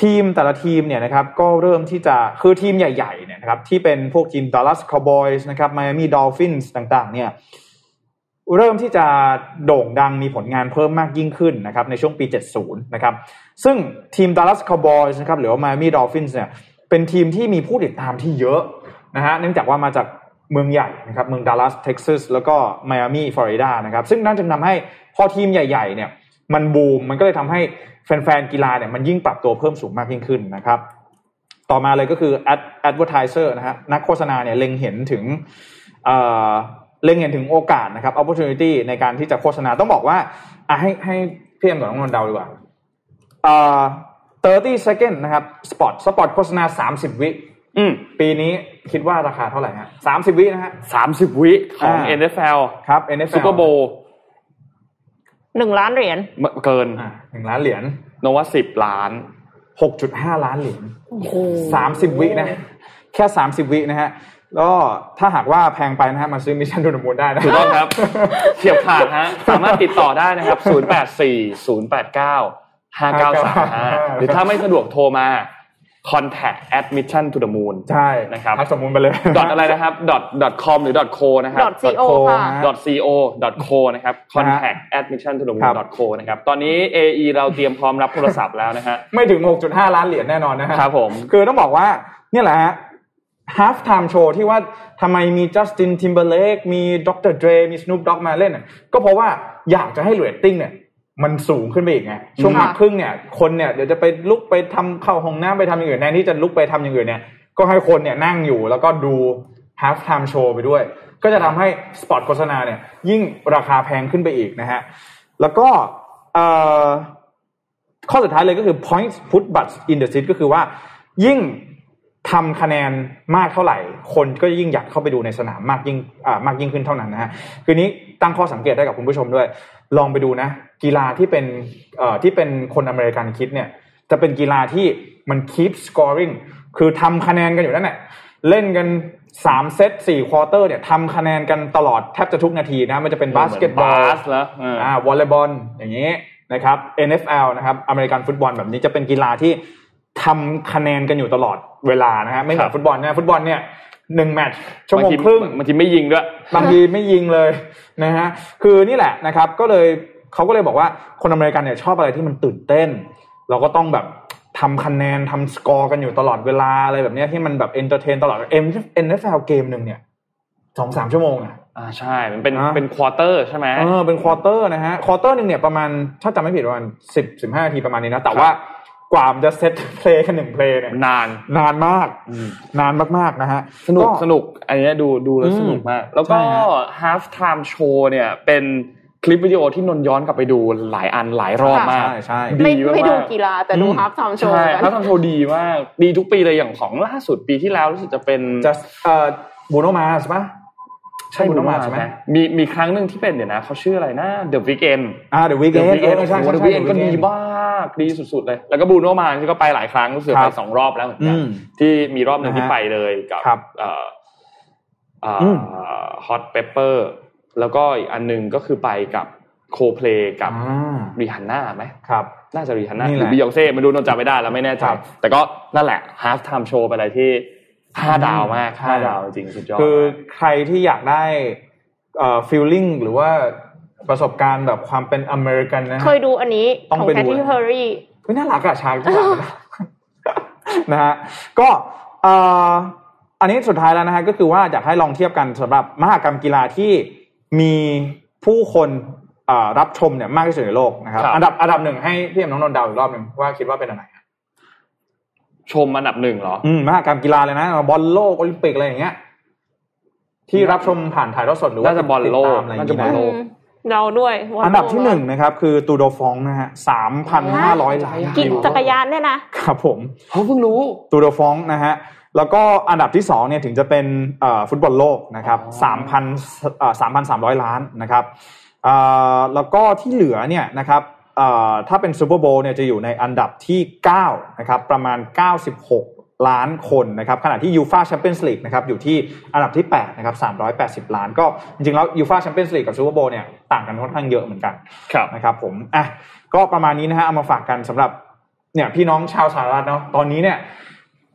ทีมแต่ละทีมเนี่ยนะครับก็เริ่มที่จะคือทีมใหญ่ๆเนี่ยนะครับที่เป็นพวกทีม Dallas Cowboys นะครับ Miami Dolphins ต่างๆเนี่ยเริ่มที่จะโด่งดังมีผลงานเพิ่มมากยิ่งขึ้นนะครับในช่วงปี 70 นะครับซึ่งทีม Dallas Cowboys นะครับหรือว่า Miami Dolphins เนี่ยเป็นทีมที่มีผู้ติดตามที่เยอะนะฮะเนื่องจากว่ามาจากเมืองใหญ่นะครับเมืองดัลลัสเท็กซัสแล้วก็ไมอามีฟลอริดานะครับซึ่งนั่นจึงทำให้พอทีมใหญ่ๆเนี่ย มันบูมมันก็เลยทำให้แฟนๆกีฬาเนี่ยมันยิ่งปรับตัวเพิ่มสูงมากยิ่งขึ้นนะครับ ต่อมาเลยก็คือ ad advertiser นะฮะนักโฆษณาเนี่ยเล็งเห็นถึงเอ่อเล็งเห็นถึงโอกาสนะครับ opportunity ในการที่จะโฆษณาต้องบอกว่าอะให้ให้พี่เอ็มกับน้องนนท์เดาดีกว่าเอ่อ30 second นะครับสปอตสปอตโฆษณา 30 วิอืมปีนี้คิดว่าราคาเท่าไหร่ฮะ30วินะฮะสามสิบวิของอ่า NFL ครับ NFL ซูเปอร์โบว์ หนึ่งล้านเหรียญเกินอะหนึ่งล้านเหรียญโนว่าสิบล้าน6.5ล้านเหรียญ30วินะแค่30วินะฮะแล้วถ้าหากว่าแพงไปนะฮะมาซื้อ Mission To The Moon ได้นะถูกต้องครับเฉียบขาดฮะสามารถติดต่อได้นะครับ0 8 4 0 8 9 5 9 3 5หรือถ้าไม่สะดวกโทรมา contact admission to the moon ใช่นะครับทักสมมูลไปเลย ดอทอะไรนะครับ dot dot com หรือ dot co นะครับ dot co ค่ะ dot co dot co นะครับ contact admission to the ครั moon บ dot co นะครับ ตอนนี้ AE เราเตรียมพร้อมรับโทรศัพท์แล้วนะฮะ ไม่ถึง 6.5 ล้านเหรียญแน่นอนนะฮะครับผม คือต้องบอกว่าเนี่ยแหละฮะ half time show ที่ว่าทำไมมี Justin Timberlake มี Dr. Dre มี Snoop Dogg มาเล่นน่ะก็เพราะว่าอยากจะให้เรตติ้งเนี่ย มันสูงขึ้นไปอีกไงช่วงค่ะพักครึ่งเนี่ยคนเนี่ยเดี๋ยวจะไปลุกไปทำเข้าห้องน้ำไปทำอย่างอื่นแทนที่จะลุกไปทำอย่างอื่นเนี่ยก็ให้คนเนี่ยนั่งอยู่แล้วก็ดู half time show ไปด้วย ก็จะทำให้สปอตโฆษณาเนี่ย ยิ่งราคาแพงขึ้นไปอีกนะฮะแล้วก็เอ่อข้อสุดท้ายเลยก็คือ points put butts in the seat ก็คือว่ายิ่งทำคะแนนมากเท่าไหร่ คนก็ยิ่งอยากเข้าไปดูในสนามมากยิ่งอ่ามากยิ่งขึ้นเท่านั้นนะฮะคือนี้ ตั้งข้อสังเกตได้กับคุณผู้ชมด้วย ลองไปดูนะ กีฬาที่เป็นเอ่อที่เป็นคนอเมริกันคิดเนี่ยจะเป็นกีฬาที่มัน keep scoring คือทำคะแนนกันอยู่นั่นแหละเล่นกันสามเซตสี่ quarter เนี่ยทำคะแนนกันตลอดแทบจะทุกนาทีนะ มันจะเป็นบาสเกตบอลบาสแล้วเออออ่าวอลเลย์บอลอย่างนี้นะครับ NFL นะครับอเมริกันฟุตบอลแบบนี้จะเป็นกีฬาที่ทำคะแนนกันอยู่ตลอดเวลานะฮะไม่เหมือครันบฟุตบอลนะฟุตบอลเนี่ย หนึ่งแมตช์ชั่วโมงบาทีครึ่งบางทีไม่ยิงด้วยบางทีไม่ยิงเลยนะฮะคือนี่แหละนะครับ ก็เลยเขาก็เลยบอกว่าคนอเมริกันเนี่ยชอบอะไรที่มันตื่นเต้น เราก็ต้องแบบทำคะแนนทำสกอร์กันอยู่ตลอดเวลาอะไรแบบเนี้ยที่มันแบบ entertain ตลอดเอ็ม NFL เกมหนึ่งเนี่ยสองสามชั่วโมงอะอ่าใช่ มันเป็นอ่าเป็น quarter ใช่ไหมเออเป็น quarter นะฮะ quarter หนึ่งเนี่ยประมาณถ้าจำไม่ผิดประมาณสิบสิบห้านาทีประมาณนี้นะแต่ว่า กว่ามันจะ set play กันหนึ่ง play เนี่ยนานนานมากอืมนานมากๆนะฮะสนุกก็สนุกอันเนี้ยดูดูแล้วอืมสนุกมาก แล้วก็ใช่ฮะ half time show เนี่ยเป็นคลิปวิดีโอที่นนท์ย้อนกลับไปดูหลายอันหลายรอบมาก ใช่ใช่ดีไม่ไม่ดูมากๆกีฬาแต่ดูอืม half time show ใช่กัน half time show ดีมาก ดีทุกปีเลยอย่างของล่าสุดปีที่แล้วรู้สึกจะเป็นจะเอ่อบูโนมาใช่ปะ ใช่บูโนมา Bruno Mars ใช่ไหมมีมีครั้งหนึ่งที่เป็นเดี๋ยวนะเขาชื่ออะไรนะ The Weeknd อ่าเดอะวีเก The น Weeknd ใช่โอ้ใช่โหใช่ The Weeknd ก็ดีมากดีสุดๆเลย แล้วก็บูโนมาที่ก็ไปหลายครั้งรู้สึกครัไปบสองรอบแล้วเหมือนกัอืนมที่มีรอบหนึ่งนะฮะที่ไปเลยกับครับเอ่อเอ่อืมอ Hot Pepper แล้วก็อีกอันหนึงก็คือไปกับโคเพลกับอ่ารีฮันน่าไหมครับน่าจะรีฮันน่านี่หแหรืละอบิยองเซ่ไม่รู้นนท์จำไม่ได้แล้วไม่แน่ใจครับแต่ก็นั่นแหละ half time show ไปอะไรที่ ห้าดาวมากใช่ห้าดาวจริงๆสุดยอดคือใครที่อยากได้เอ่อ feeling หรือว่าประสบการณ์แบบความเป็นอเมริกันนะฮะเคยดูอันนี้ต้องไปดูของ Katy Perryเฮ้ยน่ารักอะชางที่หลังนะนะฮะก็เอ่ออันนี้สุดท้ายแล้วนะฮะก็คือว่าอยากให้ลองเทียบกันสำหรับมหากรรมกีฬาที่มีผู้คนเอ่อรับชมเนี่ยมากที่สุดในโลกนะครับครับ อันดับอันดับหนึ่งให้พี่เอ็มน้องนนท์เดาอีกรอบหนึ่งว่าคิดว่าเป็นอะไร ชมอันดับหนึ่งเหรอ อืมมหากรรมกีฬาเลยนะบอลโลกโอลิมปิกอะไรอย่างเงี้ย ที่รับชมผ่านถ่ายทอดสดหรือว่าน่าจะบอลโลกติดตามอะไรอย่างน่าจะบอลเงี้ยโลนะกเราด้วยวัอันดับที่โลกหนึ่งนะครับ คือตูโดฟองนะฮะสามพันห้าร้อยล้านกินวิวจักรยานเนี่ยนะครับผมเขาเพิ่งรู้ตูโดฟองนะฮะแล้วก็อันดับที่สองเนี่ยถึงจะเป็นเอ่อฟุตบอลโลกนะครับอ๋อสามพันสามพันสามร้อยล้านนะครับเอ่อแล้วก็ที่เหลือเนี่ยนะครับเอ่อ ถ้าเป็นซูเปอร์โบว์เนี่ยจะอยู่ในอันดับที่ 9 นะครับ ประมาณ 96 ล้านคนนะครับขณะที่ยูฟาแชมเปี้ยนส์ลีกนะครับอยู่ที่อันดับที่ 8 นะครับ 380 ล้าน ก็จริงๆ แล้วยูฟาแชมเปี้ยนส์ลีกกับซูเปอร์โบว์เนี่ยต่างกันค่อนข้างเยอะเหมือนกันครับนะครับผมอะก็ประมาณนี้นะฮะเอามาฝากกันสำหรับเนี่ยพี่น้องชาวสหรัฐเนาะตอนนี้เนี่ย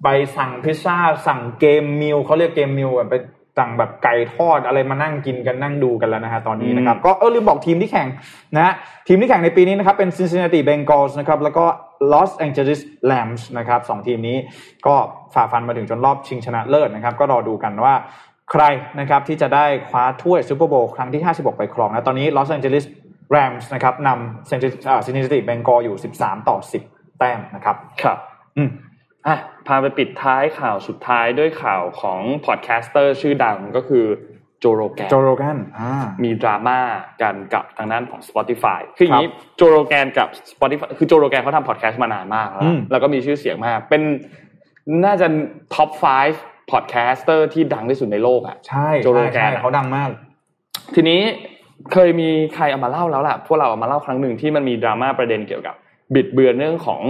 ไปสั่งพิซซ่าสั่ง game meal เขาเรียก game meal แบบไป สั่งแบบไก่ทอดอะไรมานั่งกินกันนั่งดูกันแล้วนะฮะตอนนี้นะครับ ก็เออลืมบอกทีมที่แข่งนะฮะทีมที่แข่งในปีนี้นะครับเป็น Cincinnati Bengals นะครับแล้วก็ Los Angeles Rams นะครับสองทีมนี้ก็ฝ่าฟันมาถึงจนรอบชิงชนะเลิศนะครับ ก็รอดูกันว่าใครนะครับที่จะได้คว้าถ้วยซูเปอร์โบว์ครั้งที่ 56 ไปครองนะตอนนี้ Los Angeles Rams นะครับนำ Cincinnati Bengals อยู่ 13 ต่อ 10 แต้มนะครับครับ อืม อะพาไปปิดท้ายข่าวสุดท้ายด้วยข่าวของ podcaster ชื่อดังก็คือโจโรแกนโจโรแกนอ่ามีดราม่ากันกับทางด้านของ Spotify คืออย่างนี้ครับโจโรแกนกับ Spotify คือโจโรแกนเขาทำพอดแคสต์มานานมากแล้วอืมแล้วก็มีชื่อเสียงมาก เป็นน่าจะ top 5 podcaster ที่ดังที่สุดในโลกอะใช่โจโรใช่แกนใช่อะเขาดังมาก ทีนี้เคยมีใครเอามาเล่าแล้วล่ะ พวกเราเอามาเล่าครั้งหนึ่งที่มันมีดราม่าประเด็นเกี่ยวกับ บิดเบือนเรื่องของ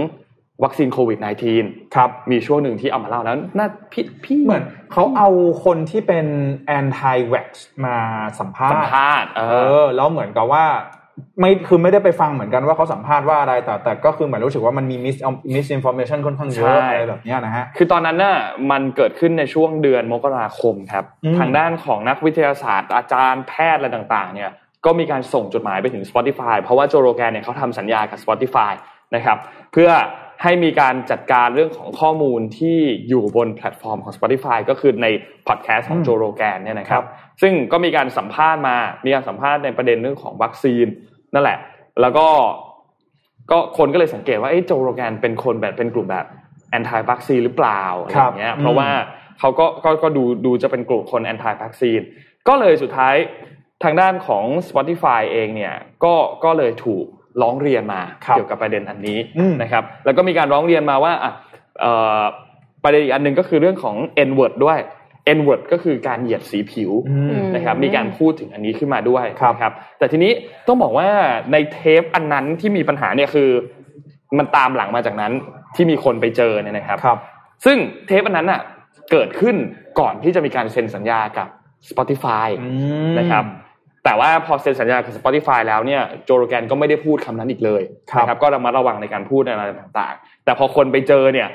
วัคซีนโควิด -19 ครับมีช่วงหนึ่งที่เอามาเล่าแล้วน่าพี่พี่เหมือนเขาเอาคนที่เป็น anti vax มาสัมภาสัมษณ์ภาษณ์เอเอออแล้วเหมือนกับว่าไม่คือไม่ได้ไปฟังเหมือนกันว่าเขาสัมภาษณ์ว่าอะไรแต่แต่ก็คือเหมือนรู้สึกว่ามันมี mis misinformation ค่อนข้างเยอะใช่อะไรแบบเนี้ยนะฮะคือตอนนั้นน่ะมันเกิดขึ้นในช่วงเดือนมกราคมครับอืมทางด้านของนักวิทยาศาสตร์ อาจารย์แพทย์อะไรต่างๆ เนี่ย ก็มีการส่งจดหมายไปถึง Spotify เพราะว่าโจโรแกนเนี่ยเขาทำสัญญากับ Spotify นะครับ เพื่อ ให้มีการจัดการเรื่องของข้อมูลที่อยู่บนแพลตฟอร์มของ Spotify ก็คือในพอดแคสต์ของอืมโจโรแกนเนี่ยนะครับครับ ซึ่งก็มีการสัมภาษณ์มา มีการสัมภาษณ์ในประเด็นเรื่องของวัคซีน นั่นแหละ แล้วก็ก็คนก็เลยสังเกตว่าเอ้โจโรแกนเป็นคนแบบเป็นกลุ่มแบบ anti วัคซีนหรือเปล่าอะไรอย่างเงี้ยครับเพราะว่าเขาก็ก็ก็ดูดูจะเป็นกลุ่มคน anti วัคซีน ก็เลยสุดท้ายทางด้านของ Spotify เองเนี่ยก็ก็เลยถูก ร้องเรียนมาครับเกี่ยวกับประเด็นอันนี้อืมนะครับแล้วก็มีการร้องเรียนมาว่าอะเอ่อประเด็นอีกอันหนึ่งก็คือเรื่องของ N word ด้วย N word ก็คือการเหยียดสีผิวอืมนะครับมีการพูดถึงอันนี้ขึ้นมาด้วยครับนะครับแต่ทีนี้ต้องบอกว่าในเทปอันนั้นที่มีปัญหาเนี่ยคือ มันตามหลังมาจากนั้นที่มีคนไปเจอเนี่ยนะครับครับซึ่งเทปอันนั้นอะเกิดขึ้นก่อนที่จะมีการเซ็นสัญญากับ Spotify อืมนะครับ แต่ว่าพอเซ็นสัญญากับ Spotify แล้วเนี่ยโจโรแกนก็ไม่ได้พูดคำนั้นอีกเลยครับนะครับก็ระมัดระวังในการพูดอะไรต่างๆ แต่พอคนไปเจอเนี่ย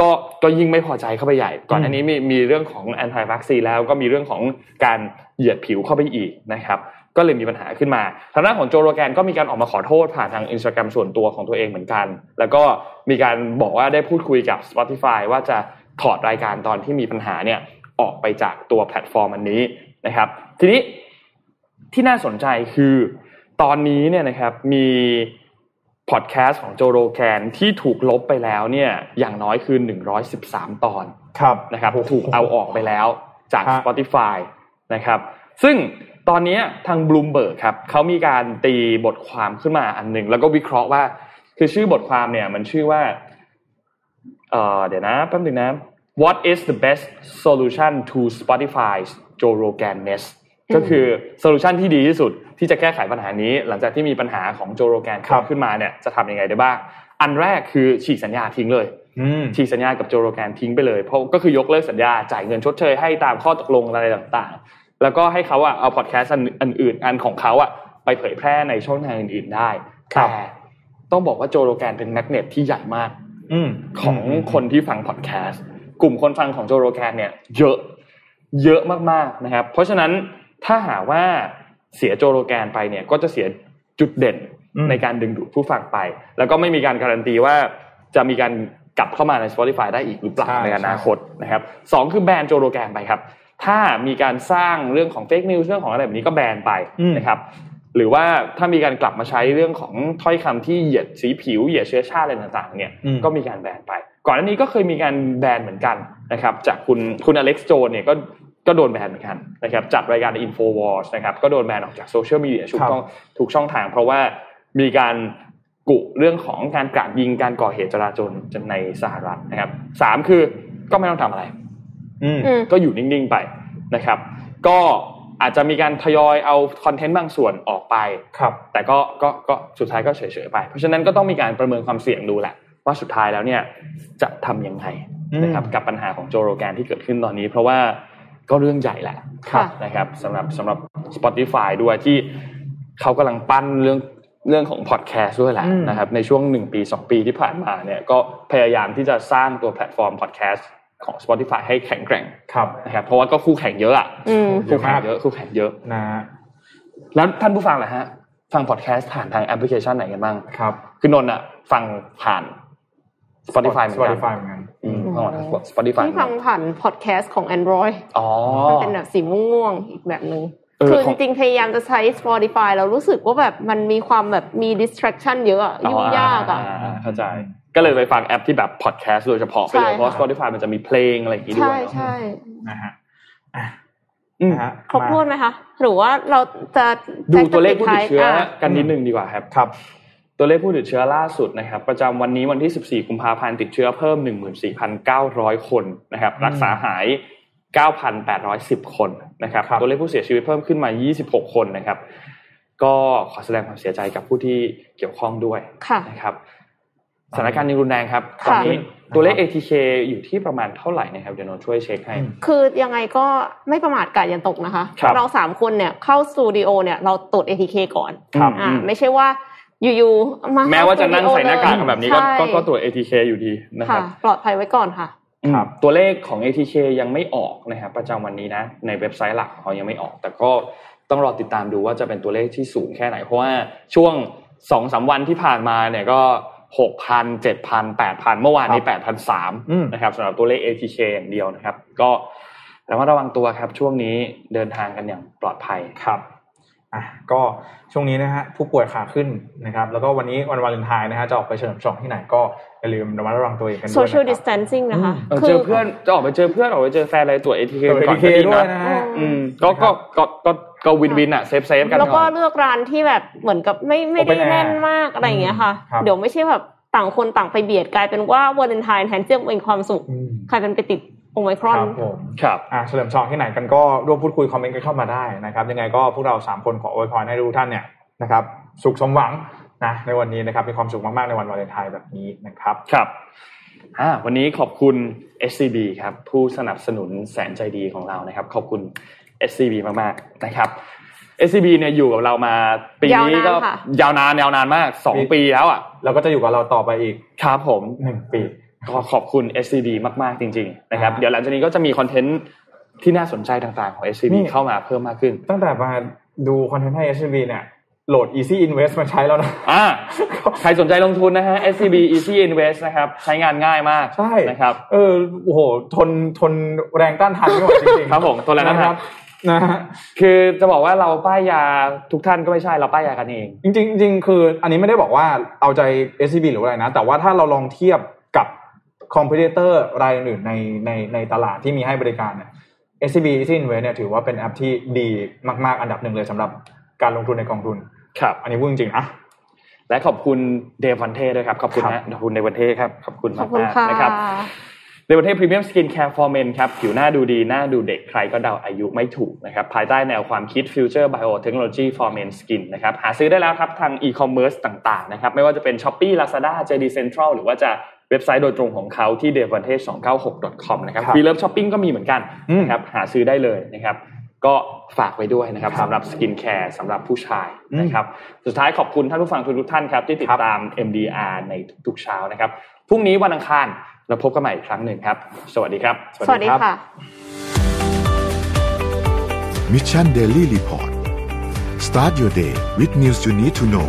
ก็ก็ยิ่งไม่พอใจเข้าไปใหญ่ ก่อนอันนี้มีมีเรื่องของ anti vaccine แล้วก็มีเรื่องของการเหยียดผิวเข้าไปอีกนะครับก็เลยมีปัญหาขึ้นมาทางด้านของโจโรแกนก็มีการออกมาขอโทษผ่านทางอินสตาแกรมส่วนตัวของตัวเองเหมือนกัน แล้วก็มีการบอกว่าได้พูดคุยกับ Spotify ว่าจะถอดรายการตอนที่มีปัญหาเนี่ยออกไปจากตัวแพลตฟอร์มอันนี้นะครับ ทีนี้ ที่น่าสนใจคือตอนนี้เนี่ยนะครับมีพอดแคสต์ของโจโรแกนที่ถูกลบไปแล้วเนี่ยอย่างน้อยคือ 113 ตอนครับนะครับถูกเอาออกไปแล้วจากฮะ Spotify นะครับ ซึ่งตอนนี้ทาง Bloomberg ครับเขามีการตีบทความขึ้นมาอันหนึ่งแล้วก็วิเคราะห์ว่า คือชื่อบทความเนี่ยมันชื่อว่าเอ่อเดี๋ยวนะแป๊บนึงนะ What is the best solution to Spotify's Joe Rogan mess ก็คือ solution ที่ดีที่สุดที่จะแก้ไขปัญหานี้ หลังจากที่มีปัญหาของโจโรแกนครับขึ้นมาเนี่ยจะทำยังไงได้บ้าง อันแรกคือฉีกสัญญาทิ้งเลยอืมฉีกสัญญากับโจโรแกนทิ้งไปเลยเพราะก็คือยกเลิกสัญญาจ่ายเงินชดเชยให้ตามข้อตกลงอะไรต่างๆ แล้วก็ให้เขาอะเอาพอดแคสต์อันอื่นอันของเขาอะไปเผยแพร่ในช่องทางอื่นๆได้ครับแต่ต้องบอกว่าโจโรแกนเป็นแมกเนตที่ใหญ่มากอืมของคนที่ฟังพอดแคสต์กลุ่มคนฟังของโจโรแกนเนี่ย เยอะเยอะมากๆนะครับ เพราะฉะนั้น ถ้าหากว่าเสียโจโรแกนไปเนี่ยก็จะเสียจุดเด่นอืมในการดึงดูดผู้ฟังไป แล้วก็ไม่มีการการันตีว่าจะมีการกลับเข้ามาใน Spotify ได้อีกหรือเปล่าใช่ในอนาคตนะครับสองคือแบนโจโรแกนไปครับ ถ้ามีการสร้างเรื่องของเฟกนิวส์เรื่องของอะไรแบบนี้ก็แบนไปอืมนะครับหรือว่าถ้ามีการกลับมาใช้เรื่องของถ้อยคำที่เหยียดสีผิวเหยียดเชื้อชาติอะไรต่างๆ เนี่ยอืมก็มีการแบนไป ก่อนหน้านี้ก็เคยมีการแบนเหมือนกันนะครับ จากคุณคุณอเล็กซ์โจนเนี่ยก็ ก็โดนแบนเหมือนกันนะครับจัดรายการ Infowars นะครับก็โดนแบนออกจากโซเชียลมีเดียทุกครับช่องทุกช่องทาง เพราะว่ามีการกุเรื่องของการกราดยิงการก่อเหตุจราจรในสหรัฐนะครับสามคือก็ไม่ต้องทำอะไร อืมอืมก็อยู่นิ่งๆไปนะครับ ก็อาจจะมีการทยอยเอาคอนเทนต์บางส่วนออกไปครับ แต่ก็ก็ก็สุดท้ายก็เฉยๆไป เพราะฉะนั้นก็ต้องมีการประเมินความเสี่ยงดูแหละ ว่าสุดท้ายแล้วเนี่ยจะทำยังไงนะครับอืมกับปัญหาของโจโรแกนที่เกิดขึ้นตอนนี้ เพราะว่า ก็เรื่องใหญ่แหละค่ะนะครับสำหรับสำหรับ Spotify ด้วยที่เขากำลังปั้นเรื่องเรื่องของพอดแคสต์ด้วยแหละอืมนะครับในช่วงหนึ่งปีสองปีที่ผ่านมาเนี่ยก็พยายามที่จะสร้างตัวแพลตฟอร์มพอดแคสต์ของ Spotify ให้แข็งแกร่งครับนะครับเพราะว่าก็คู่แข่งเยอะอะอืมคู่แข่งเยอะคู่แข่งเยอะนะฮะแล้วท่านผู้ฟังล่ะฮะฟังพอดแคสต์ผ่านทางแอปพลิเคชันไหนกันบ้างครับคือนนท์อะฟังผ่าน Spotify เหมือนกัน Spotify เหมือนกันอืมฟังผ่าน Spotify ที่ฟังผ่านพอดแคสต์ของ Android อ๋อมันเป็นแบบสีม่วงๆอีกแบบหนึ่งเออคือขจองริงๆ พยายามจะใช้ Spotify แล้วรู้สึกว่าแบบมันมีความแบบมี distraction เยอะอะยุ่งยากอะาเข้าใจ ก็เลยไปฟังแอปที่แบบพอดแคสต์โดยเฉพาะไปเลยใช่เพราะค่ะ Spotify มันจะมีเพลงอะไรอย่างงี้ด้วใช่ยเนอะใช่นะฮะอะอืมนะฮะครบถ้วนไหมคะ หรือว่าเราจะดูตัวเลขผู้ติดเชื้อแจ็คจะปิดท้ายกันนิดนึงดีกว่าครับครับ ตัวเลขผู้ติดเชื้อล่าสุดนะครับ ประจำวันนี้วันที่ 14 กุมภาพันธ์ติดเชื้อเพิ่ม 14,900 คนนะครับ รักษาหาย 9,810 คนนะครับครับตัวเลขผู้เสียชีวิตเพิ่มขึ้นมา 26 คนนะครับ ก็ขอแสดงความเสียใจกับผู้ที่เกี่ยวข้องด้วยค่ะนะครับสถานการณ์ยังรุนแรงครับตค่ะอนนี้ตัวเลข ATK อยู่ที่ประมาณเท่าไหร่นะครับ เดี๋ยวโนตช่วยเช็คให้ คือยังไงก็ไม่ประมาทกาดยันตกนะคะครับเราสามคนเนี่ยเข้าสตูดิโอเนี่ยเราตรวจ ATK ก่อนครับอ่าอืมไม่ใช่ว่า อยู่ๆมาแม้ว่าจะนั่งเข้ใส่หน้ากากสตูดิโอแบบนี้ก็ใช่ก็ก็ตรวจ ATK อยู่ดีนะคค่ะรับปลอดภัยไว้ก่อนค่ะครับอืมตัวเลขของ ATK ยังไม่ออกนะครับประจำวันนี้นะ ในเว็บไซต์หลักของเขายังไม่ออก แต่ก็ต้องรอติดตามดูว่าจะเป็นตัวเลขที่สูงแค่ไหน เพราะว่าช่วงสองสามวันที่ผ่านมาเนี่ยก็หกพันเจ็ดพันแปดพันเมื่อวานนี้แปดพันสามอืมนะครับสำหรับตัวเลข ATK อย่างเดียวนะครับ ก็ระมัดระวังตัวครับช่วงนี้เดินทางกันอย่างปลอดภัยครับ อะก็ช่วงนี้นะฮะผู้ป่วยขาขึ้นนะครับ แล้วก็วันนี้วันวาเลนไทน์นะฮะจะออกไปเฉลิมฉลองที่ไหนก็อย่าลืมระมัดระวังตัวเองกันด้วย social นะครับ distancing นะคะเออเจอเพื่อนจะออกไปเจอเพื่อนออกไปเจอแฟนอะไรตรวจ ATK ตัวก่อน ATK ก็ดีด้วยนะนะฮะอืมก็ก็ก็ก็ก็ win win อะ safe safe กันแล้วก็ก่อนเลือกร้านที่แบบเหมือนกับไม่ไม่ได้ Open air แน่นมากอะไรอย่างเงี้ยค่ะครับเดี๋ยวไม่ใช่แบบต่างคนต่างไปเบียดกลายเป็นว่าวาเลนไทน์แทนที่จะเป็นความสุขอืมใครเป็นไปติด โอไมครอนครับผมครับอะเฉลิมฉลองที่ไหนกันก็ร่วมพูดคุยคอมเมนต์กันเข้ามาได้นะครับยังไงก็พวกเราสามคนขออวยพรให้ทุกท่านเนี่ยนะครับสุขสมหวังนะในวันนี้นะครับมีความสุขมากๆในวันวาเลนไทน์แบบนี้นะครับครับอ่าวันนี้ขอบคุณ SCB ครับผู้สนับสนุนแสนใจดีของเรานะครับ ขอบคุณ SCB มากๆนะครับ SCB เนี่ยอยู่กับเรามาปีนี้ก็ยาวนานค่ะยาวนานยาวนานมากสองปีปีแล้วอะแล้วก็จะอยู่กับเราต่อไปอีกครับผมหนึ่งปี ก็ขอบคุณ SCB มาก ๆ จริง ๆ นะครับอ่าเดี๋ยวหลังจากนี้ก็จะมีคอนเทนต์ที่น่าสนใจต่าง ๆ ของ SCB นี่เข้ามาเพิ่มมากขึ้น ตั้งแต่มาดูคอนเทนต์ให้ SCB เนี่ยโหลด Easy Invest มาใช้แล้วนะอ่าใครสนใจลงทุนนะฮะ SCB Easy Invest นะครับ ใช้งานง่ายมาก ใช่นะครับ เออโอ้โห ทนทนแรงต้านทานไม่ไหวจริงๆ ครับผมทนแรงต้านทานะครับนะฮะคือจะบอกว่าเราป้ายยาทุกท่านก็ไม่ใช่เราป้ายยากันเอง จริงๆจริงๆคือ อันนี้ไม่ได้บอกว่าเอาใจ SCB หรืออะไรนะ แต่ว่าถ้าเราลองเทียบกับ คอมเพ t เตอร์รายอื่นๆในในในตลาดที่มีให้บริการเนี่ย SCB Easy Invest เนี่ยถือว่าเป็นแอปที่ดีมากๆ อันดับหนึ่งเลยสำหรับการลงทุนในกองทุน ครับ อันนี้พูดจริงๆนะและขอบคุณเดวันเทด้วยครับ ขอบคุณครับนะขอบคุณเดวันเทครับ ขอบคุณขอบคุณมากค่ะๆนะครับเดวันเท premium skincare for men ครับ ผิวหน้าดูดี หน้าดูเด็ก ใครก็เดาอายุไม่ถูกนะครับ ภายใต้แนวความคิด Future Biotechnology for Men Skin นะครับ หาซื้อได้แล้วครับทางอีคอมเมิร์ซต่างๆนะครับ ไม่ว่าจะเป็น Shopee Lazada JD Central หรือว่าจะเว็บไซต์โดยตรงของเขาที่ d e v a n t a g e 2 9 6 com นะครับครับฟรีเลิฟช้อปปิ้งก็มีเหมือนกันอืมนะครับหาซื้อได้เลยนะครับก็ฝากไว้ด้วยนะครับครับสำหรับสกินแคร์สำหรับผู้ชายนะครับสุดท้ายขอบคุณท่านผู้ฟังทุกๆท่านครับที่ติดครับตาม MDR ในทุกๆเช้านะครับพรุ่งนี้วันอังคารเราพบกันใหม่อีกครั้งหนึ่งครับ สวัสดีครับ สวัสดีค่ะ Mission Daily Report start your day with news you need to know